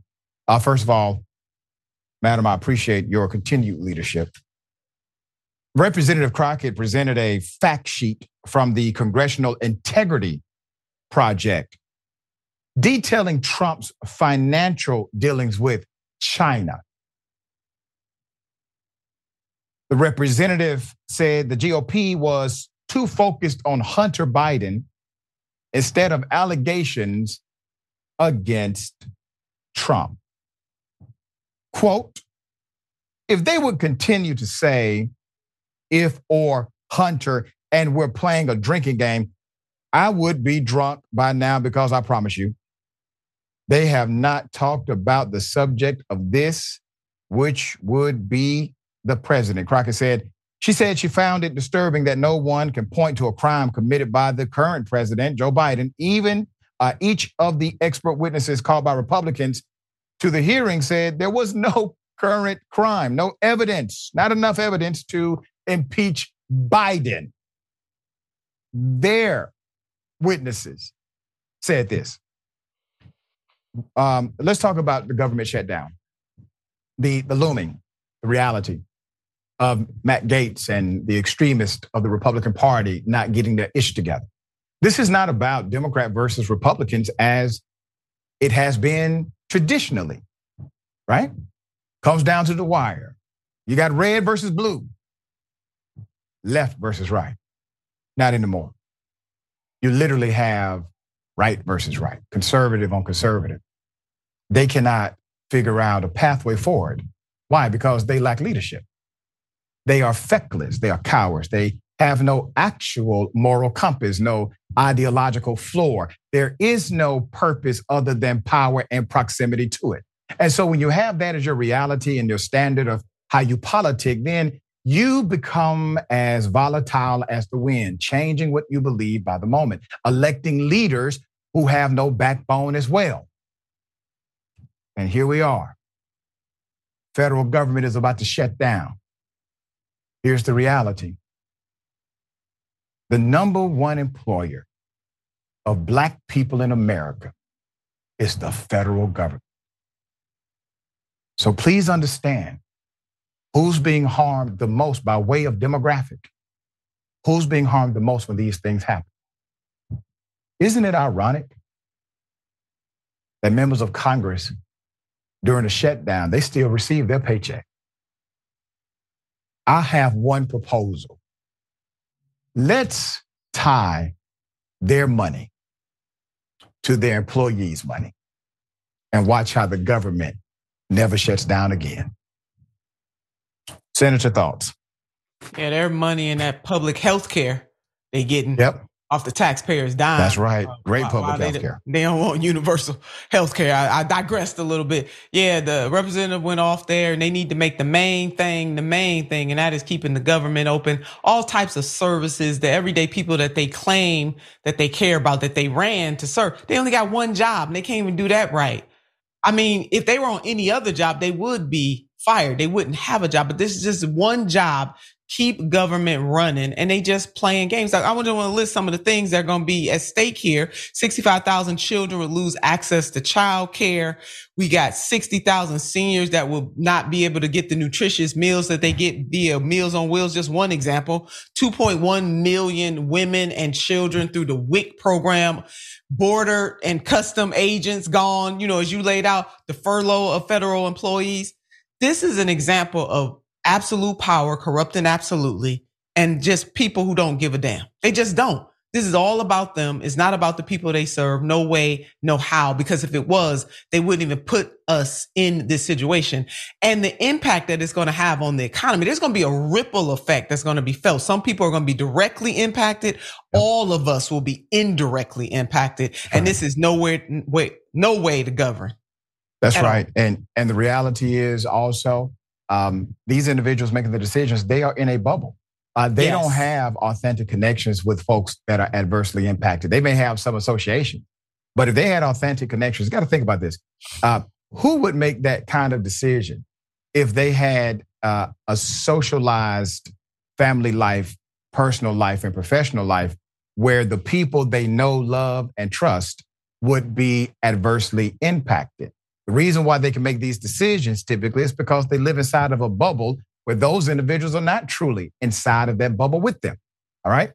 Uh, first of all, madam, I appreciate your continued leadership. Representative Crockett presented a fact sheet from the Congressional Integrity Project detailing Trump's financial dealings with China. The representative said the GOP was too focused on Hunter Biden instead of allegations against Trump. Quote, if they would continue to say if or Hunter and we're playing a drinking game, I would be drunk by now because I promise you, they have not talked about the subject of this, which would be the president. Crockett said, she said she found it disturbing that no one can point to a crime committed by the current president, Joe Biden. Even uh, each of the expert witnesses called by Republicans to the hearing said there was no current crime, no evidence, not enough evidence to impeach Biden. Their witnesses said this. Um, let's talk about the government shutdown, the, the looming, the reality of Matt Gaetz and the extremists of the Republican Party not getting their ish together. This is not about Democrat versus Republicans as it has been traditionally, right? Comes down to the wire. You got red versus blue, left versus right. Not anymore. You literally have right versus right, conservative on conservative. They cannot figure out a pathway forward. Why? Because they lack leadership. They are feckless. They are cowards. They have no actual moral compass, no ideological floor. There is no purpose other than power and proximity to it. And so when you have that as your reality and your standard of how you politic, then you become as volatile as the wind, changing what you believe by the moment, electing leaders who have no backbone as well. And here we are. Federal government is about to shut down. Here's the reality. The number one employer of black people in America is the federal government. So please understand who's being harmed the most by way of demographic. Who's being harmed the most when these things happen? Isn't it ironic that members of Congress during the shutdown, they still receive their paycheck? I have one proposal. Let's tie their money to their employees' money and watch how the government never shuts down again. Senator, thoughts? Yeah, their money in that public health care they getting yep. off the taxpayers' dime. That's right. Great uh, public health care. They, they, don't want universal health care. I, I, digressed a little bit. Yeah, the representative went off there and they need to make the main thing the main thing, and that is keeping the government open. All types of services, the everyday people that they claim that they care about, that they ran to serve. They only got one job and they can't even do that right. I mean, if they were on any other job, they would be fired. They wouldn't have a job, but this is just one job. Keep government running and they just playing games. Like I want to list some of the things that are going to be at stake here. 65,000 children will lose access to child care. We got 60,000 seniors that will not be able to get the nutritious meals that they get via Meals on Wheels. Just one example. 2.1 million women and children through the WIC program border and custom agents gone, you know, as you laid out, the furlough of federal employees. This is an example of absolute power corrupting absolutely and just people who don't give a damn. They just don't. This is all about them. It's not about the people they serve. No way, no how. Because if it was, they wouldn't even put us in this situation. And the impact that it's going to have on the economy, there's going to be a ripple effect that's going to be felt. Some people are going to be directly impacted. All of us will be indirectly impacted. And this is nowhere, way, no way to govern. That's right. All. And and the reality is also um, these individuals making the decisions, they are in a bubble. Uh, they yes. don't have authentic connections with folks that are adversely impacted. They may have some association, but if they had authentic connections, you got to think about this. Uh, who would make that kind of decision if they had uh, a socialized family life, personal life, and professional life where the people they know, love, and trust would be adversely impacted? The reason why they can make these decisions typically is because they live inside of a bubble where those individuals are not truly inside of that bubble with them. All right.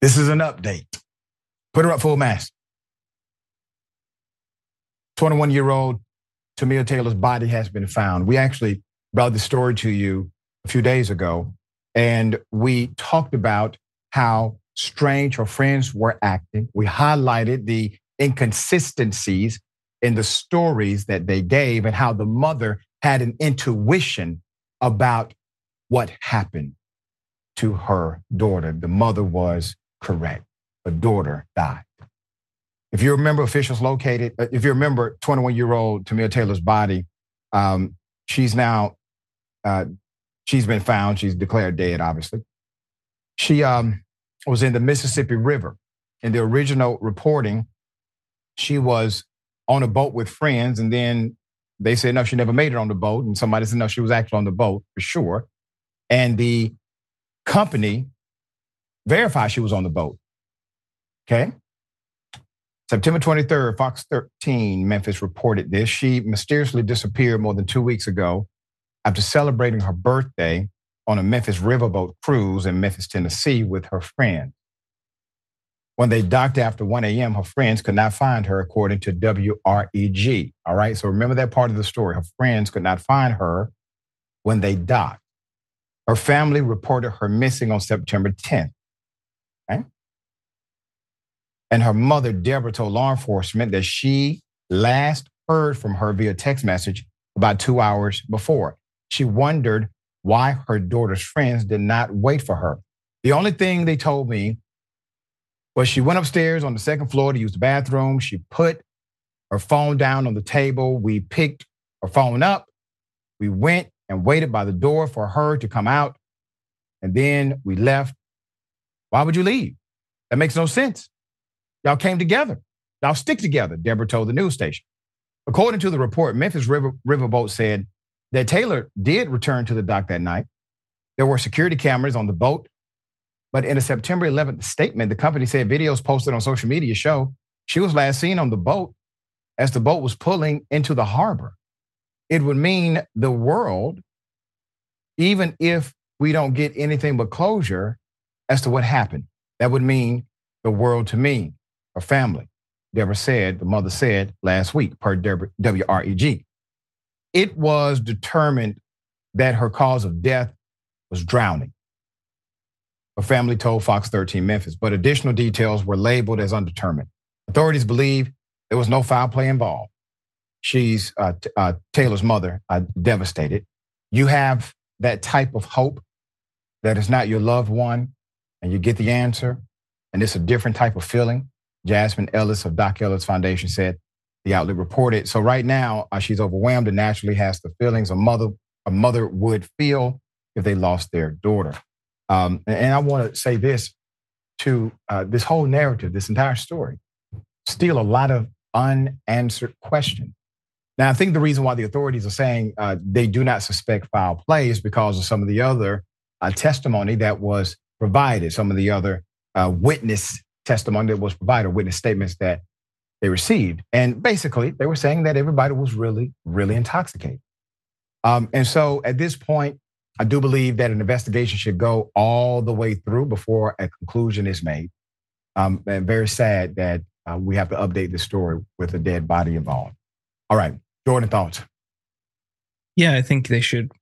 This is an update. Put her up full mast. 21 year old Tamir Taylor's body has been found. We actually brought the story to you a few days ago, and we talked about how strange her friends were acting. We highlighted the inconsistencies in the stories that they gave and how the mother had an intuition about what happened to her daughter. The mother was correct. The daughter died. If you remember, officials located, uh, if you remember 21 year old Tamir Taylor's body, um, she's now uh, She's been found. She's declared dead, obviously. She um, was in the Mississippi River. In the original reporting, she was on a boat with friends, and then they said no, she never made it on the boat, and somebody said no, she was actually on the boat for sure. And the company verified she was on the boat. Okay. September 23rd, Fox 13 Memphis reported this. She mysteriously disappeared more than two weeks ago after celebrating her birthday on a Memphis riverboat cruise in Memphis, Tennessee with her friend. When they docked after 1 a.m., her friends could not find her, according to WREG. All right. So remember that part of the story. Her friends could not find her when they docked. Her family reported her missing on September 10th. Okay. And her mother, Deborah, told law enforcement that she last heard from her via text message about two hours before. She wondered why her daughter's friends did not wait for her. The only thing they told me was she went upstairs on the second floor to use the bathroom. She put her phone down on the table. We picked her phone up. We went and waited by the door for her to come out. And then we left. Why would you leave? That makes no sense. Y'all came together. Y'all stick together, Deborah told the news station. According to the report, Memphis River, Riverboat said that Taylor did return to the dock that night. There were security cameras on the boat. But in a September 11th statement, the company said videos posted on social media show she was last seen on the boat as the boat was pulling into the harbor. It would mean the world, even if we don't get anything but closure as to what happened. That would mean the world to me, her family. Deborah said, the mother said last week, per WREG. It was determined that her cause of death was drowning. Her family told Fox 13 Memphis, but additional details were labeled as undetermined. Authorities believe there was no foul play involved. She's uh, uh, Taylor's mother, uh, devastated. You have that type of hope that is not your loved one, and you get the answer, and it's a different type of feeling. Jasmine Ellis of Doc Ellis Foundation said the outlet reported. So right now, uh, she's overwhelmed and naturally has the feelings a mother a mother would feel if they lost their daughter. Um, and, and, I want to say this to uh, this whole narrative, this entire story, still a lot of unanswered questions. Now, I think the reason why the authorities are saying uh, they do not suspect foul play is because of some of the other uh, testimony that was provided, some of the other uh, witness testimony that was provided, witness statements that they received. And basically, they were saying that everybody was really, really intoxicated. Um, and so at this point, I do believe that an investigation should go all the way through before a conclusion is made. Um, and very sad that uh, we have to update the story with a dead body involved. All right, Jordan, thoughts? Yeah, I think they should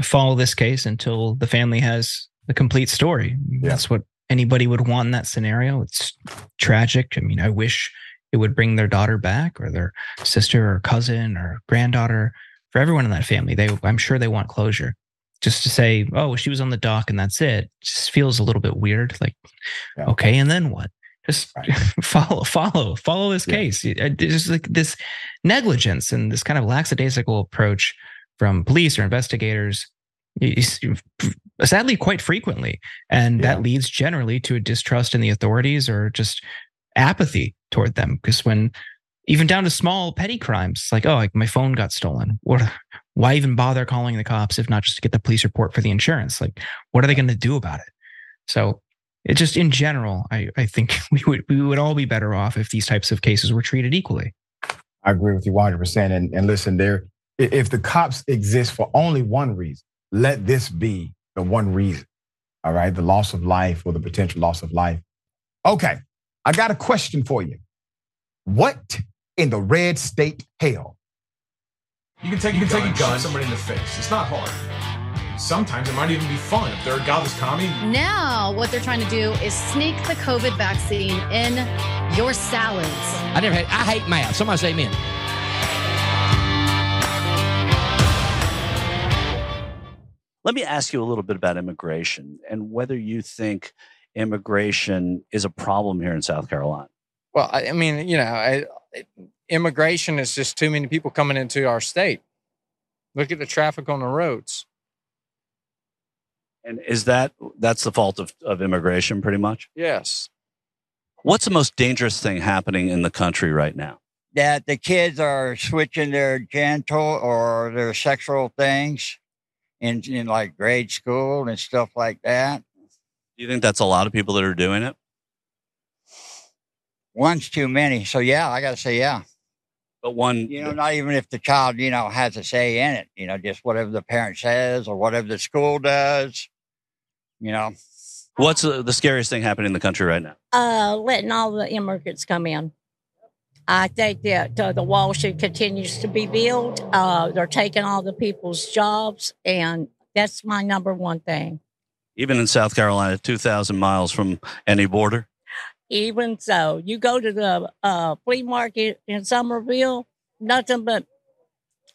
follow this case until the family has the complete story. Yeah. That's what anybody would want in that scenario. It's tragic. I mean, I wish it would bring their daughter back or their sister or cousin or granddaughter. For everyone in that family, they I'm sure they want closure. Just to say, oh, she was on the dock and that's it, just feels a little bit weird. Like, yeah. okay, and then what? Just right. follow, follow, follow this yeah. case. Uh, there's like this negligence and this kind of lackadaisical approach from police or investigators sadly quite frequently and yeah. that leads generally to a distrust in the authorities or just apathy toward them because when even down to small petty crimes like oh like my phone got stolen what why even bother calling the cops if not just to get the police report for the insurance like what are they going to do about it so it just in general i i think we would we would all be better off if these types of cases were treated equally i agree with you 100% and, and listen there if the cops exist for only one reason let this be the one reason. All right. The loss of life or the potential loss of life. Okay. I got a question for you. What in the red state hell? You can take, you can take a gun, somebody in the face. It's not hard. Sometimes it might even be fun if they're a godless commie. Now, what they're trying to do is sneak the COVID vaccine in your salads. I never had, I hate math. Somebody say amen. Let me ask you a little bit about immigration and whether you think immigration is a problem here in South Carolina. Well, I, I mean, you know, I, immigration is just too many people coming into our state. Look at the traffic on the roads. And is that that's the fault of, of immigration pretty much? Yes. What's the most dangerous thing happening in the country right now? That the kids are switching their genital or their sexual things in, in like grade school and stuff like that. Do you think that's a lot of people that are doing it? One's too many. So yeah, I got to say yeah. But one, you know, not even if the child, you know, has a say in it, you know, just whatever the parent says or whatever the school does, you know. What's the, the scariest thing happening in the country right now? Uh, letting all the immigrants come in. I think that uh, the wall should continue to be built. Uh, they're taking all the people's jobs, and that's my number one thing. Even in South Carolina, 2,000 miles from any border? Even so, you go to the uh, flea market in Somerville, nothing but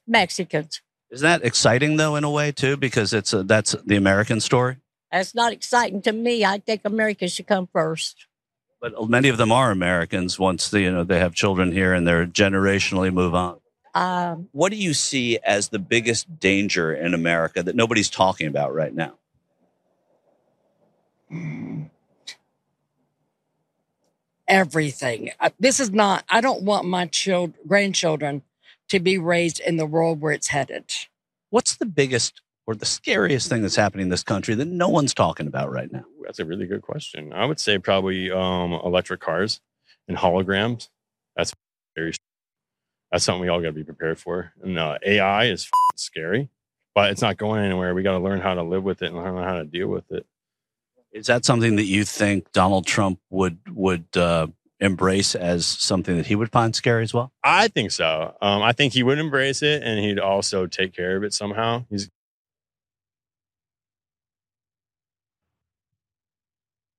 Mexicans. Is that exciting though, in a way too, because it's a, that's the American story? That's not exciting to me. I think America should come first. But many of them are Americans once they, you know they have children here and they're generationally move on. Um, what do you see as the biggest danger in America that nobody's talking about right now? Everything. Uh, This is not. I don't want my child, grandchildren to be raised in the world where it's headed. What's the biggest or the scariest thing that's happening in this country that no one's talking about right now? That's a really good question. I would say probably um, electric cars and holograms. That's very. That's something we all got to be prepared for. And uh, AI is f- scary, but it's not going anywhere. We got to learn how to live with it and learn how to deal with it. Is that something that you think Donald Trump would would uh, embrace as something that he would find scary as well? I think so. Um, I think he would embrace it, and he'd also take care of it somehow. He's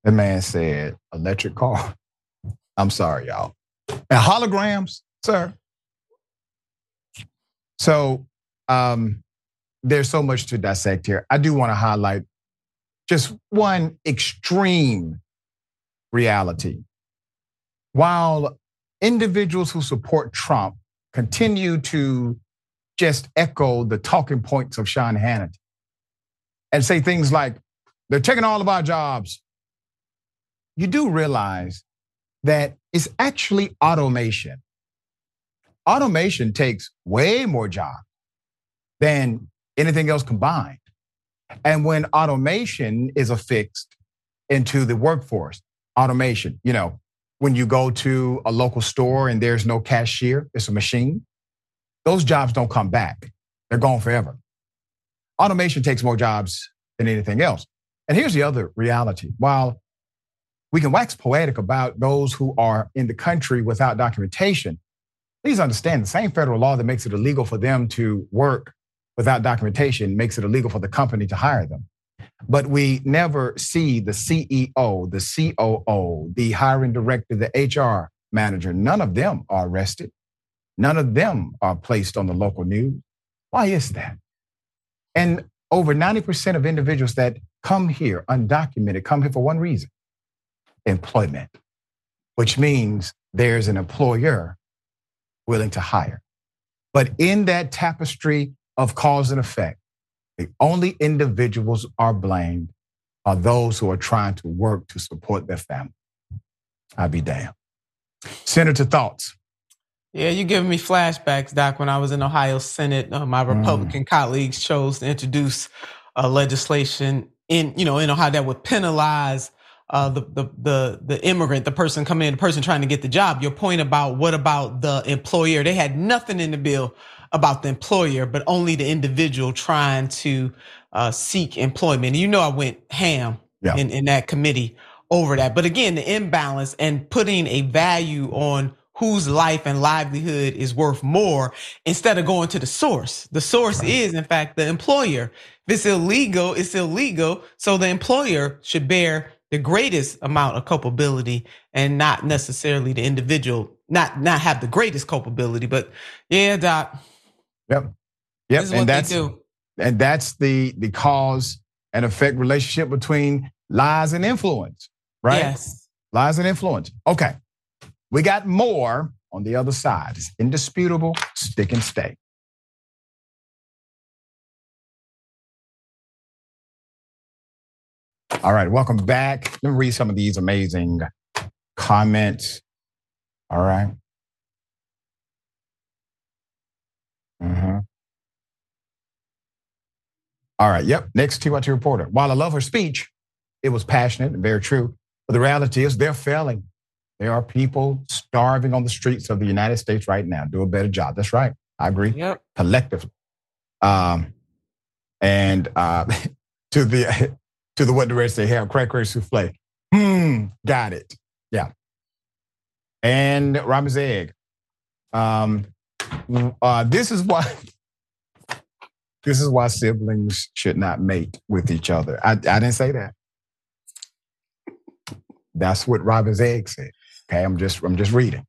The man said electric car. I'm sorry, y'all. And holograms, sir. So um, there's so much to dissect here. I do want to highlight just one extreme reality. While individuals who support Trump continue to just echo the talking points of Sean Hannity and say things like, they're taking all of our jobs. You do realize that it's actually automation. Automation takes way more jobs than anything else combined. And when automation is affixed into the workforce, automation, you know, when you go to a local store and there's no cashier, it's a machine, those jobs don't come back. They're gone forever. Automation takes more jobs than anything else. And here's the other reality. While we can wax poetic about those who are in the country without documentation, please understand the same federal law that makes it illegal for them to work without documentation makes it illegal for the company to hire them. But we never see the CEO, the COO, the hiring director, the HR manager. None of them are arrested. None of them are placed on the local news. Why is that? And over 90% of individuals that come here undocumented come here for one reason employment, which means there's an employer willing to hire. But in that tapestry of cause and effect, the only individuals are blamed are those who are trying to work to support their family. I'll be damned. Senator, thoughts? Yeah, you're giving me flashbacks, Doc. When I was in Ohio Senate, uh, my Republican colleagues chose to introduce uh, legislation in, you know, in Ohio that would penalize uh, the, the the the immigrant, the person coming in, the person trying to get the job. Your point about what about the employer? They had nothing in the bill about the employer, but only the individual trying to uh, seek employment. You know, I went ham Yeah. in, in that committee over that. But again, the imbalance and putting a value on whose life and livelihood is worth more instead of going to the source. The source is, in fact, the employer. If it's illegal, it's illegal. So the employer should bear the greatest amount of culpability and not necessarily the individual, not not have the greatest culpability. But yeah, Doc. Yep. Yep. This is what and that's and that's the the cause and effect relationship between lies and influence, right? Yes. Lies and influence. Okay. We got more on the other side. It's indisputable, stick and stay. All right, welcome back. Let me read some of these amazing comments. All right. Mhm. All right. Yep. Next TYT reporter. While I love her speech, it was passionate and very true. But the reality is they're failing. There are people starving on the streets of the United States right now. Do a better job. That's right. I agree. Yep. Collectively. Um, and uh, to the to the what the rest they have, cranberry souffle. Hmm, got it. Yeah. And Robin's egg. Um, uh, this is why this is why siblings should not mate with each other. I, I didn't say that. That's what Robin's egg said. Okay, I'm just I'm just reading.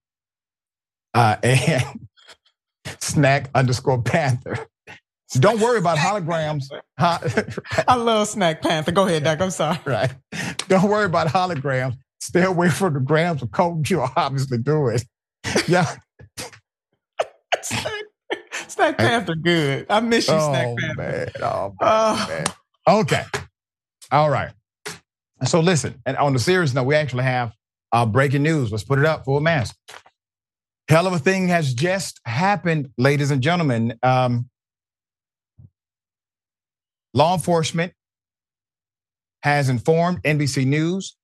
Uh, and snack underscore panther. Don't worry about holograms. I love Snack Panther. Go ahead, Doc. I'm sorry. Right. Don't worry about holograms. Stay away from the grams of coke you obviously do it. Yeah. Snack Panther, good. I miss you, oh, Snack Panther. Man. Oh, man, man. Okay. All right. So listen, and on the serious note, we actually have uh, breaking news. Let's put it up full mass. Hell of a thing has just happened, ladies and gentlemen. Um, law enforcement has informed NBC News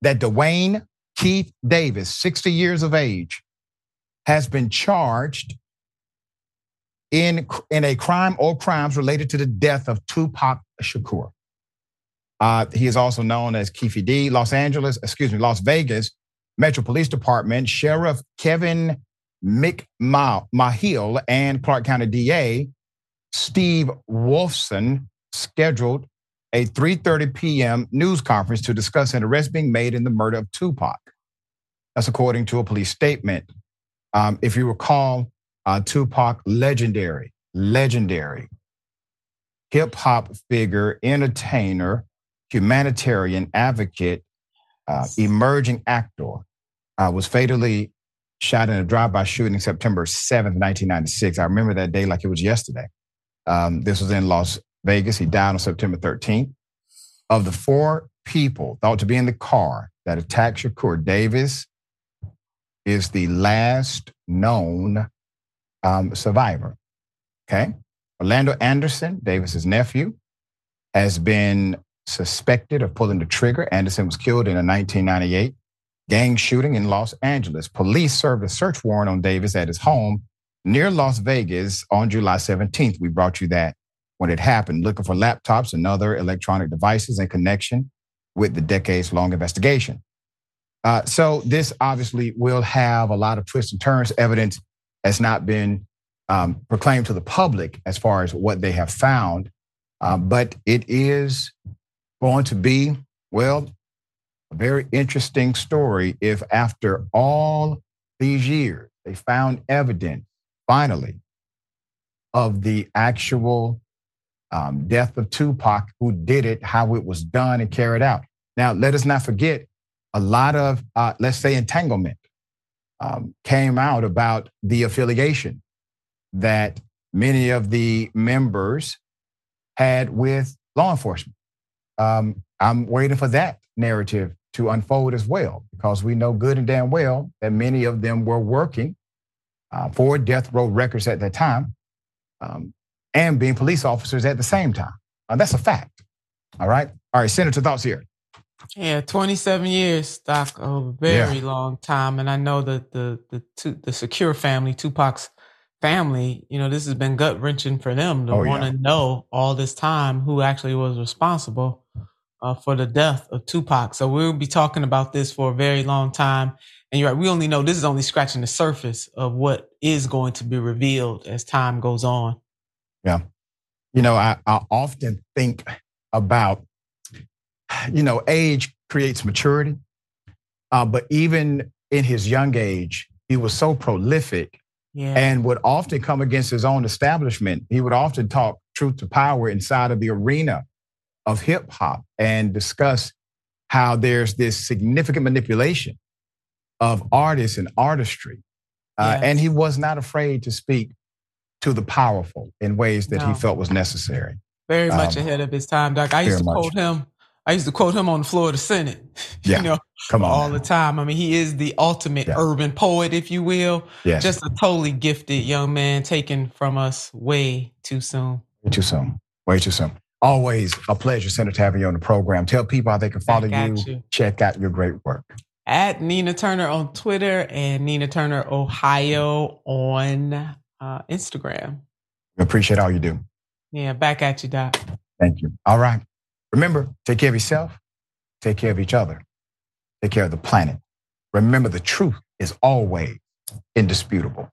that Dwayne Keith Davis, 60 years of age, has been charged in, in a crime or crimes related to the death of Tupac Shakur. Uh, he is also known as Keffe D. Los Angeles, excuse me, Las Vegas Metro Police Department Sheriff Kevin McMahill and Clark County DA Steve Wolfson scheduled a 3:30 p.m. news conference to discuss an arrest being made in the murder of Tupac. That's according to a police statement. Um, if you recall, uh, Tupac, legendary, legendary hip hop figure, entertainer, humanitarian advocate, uh, emerging actor, uh, was fatally shot in a drive-by shooting September 7th, 1996. I remember that day like it was yesterday. Um, this was in Las Vegas. He died on September 13th. Of the four people thought to be in the car that attacked Shakur, Davis is the last known um, survivor. Okay. Orlando Anderson, Davis's nephew, has been suspected of pulling the trigger. Anderson was killed in a 1998 gang shooting in Los Angeles. Police served a search warrant on Davis at his home near Las Vegas on July 17th. We brought you that when it happened, looking for laptops and other electronic devices in connection with the decades long investigation. Uh, so, this obviously will have a lot of twists and turns. Evidence has not been um, proclaimed to the public as far as what they have found, uh, but it is going to be, well, a very interesting story if after all these years they found evidence finally of the actual um, death of Tupac, who did it, how it was done and carried out. Now, let us not forget a lot of, uh, let's say, entanglement um, came out about the affiliation that many of the members had with law enforcement. Um, I'm waiting for that narrative to unfold as well, because we know good and damn well that many of them were working uh, for death row records at that time um, and being police officers at the same time. Uh, that's a fact. All right. All right. Senator, thoughts here. Yeah, 27 years, Doc, a very yeah. long time. And I know that the the the, the Shakur family, Tupac's family, you know, this has been gut wrenching for them to oh, want to yeah. know all this time who actually was responsible uh, for the death of Tupac. So we'll be talking about this for a very long time. And you're right, we only know this is only scratching the surface of what is going to be revealed as time goes on. Yeah. You know, I, I often think about, you know, age creates maturity. Uh, but even in his young age, he was so prolific yeah. and would often come against his own establishment. He would often talk truth to power inside of the arena of hip hop and discuss how there's this significant manipulation of artists and artistry. Uh. And he was not afraid to speak to the powerful in ways that no. he felt was necessary. Very much um, ahead of his time, Doc. I used to much. quote him. I used to quote him on the floor of the Senate. Yeah, you know, come on, all the time. I mean, he is the ultimate yeah. urban poet, if you will. Yes. just a totally gifted young man, taken from us way too soon. Way too soon. Way too soon. Always a pleasure, Senator, to having you on the program. Tell people how they can follow you, you, check out your great work at Nina Turner on Twitter and Nina Turner Ohio on uh, Instagram. We appreciate all you do. Yeah, back at you, Doc. Thank you. All right. Remember, take care of yourself, take care of each other, take care of the planet. Remember, the truth is always indisputable.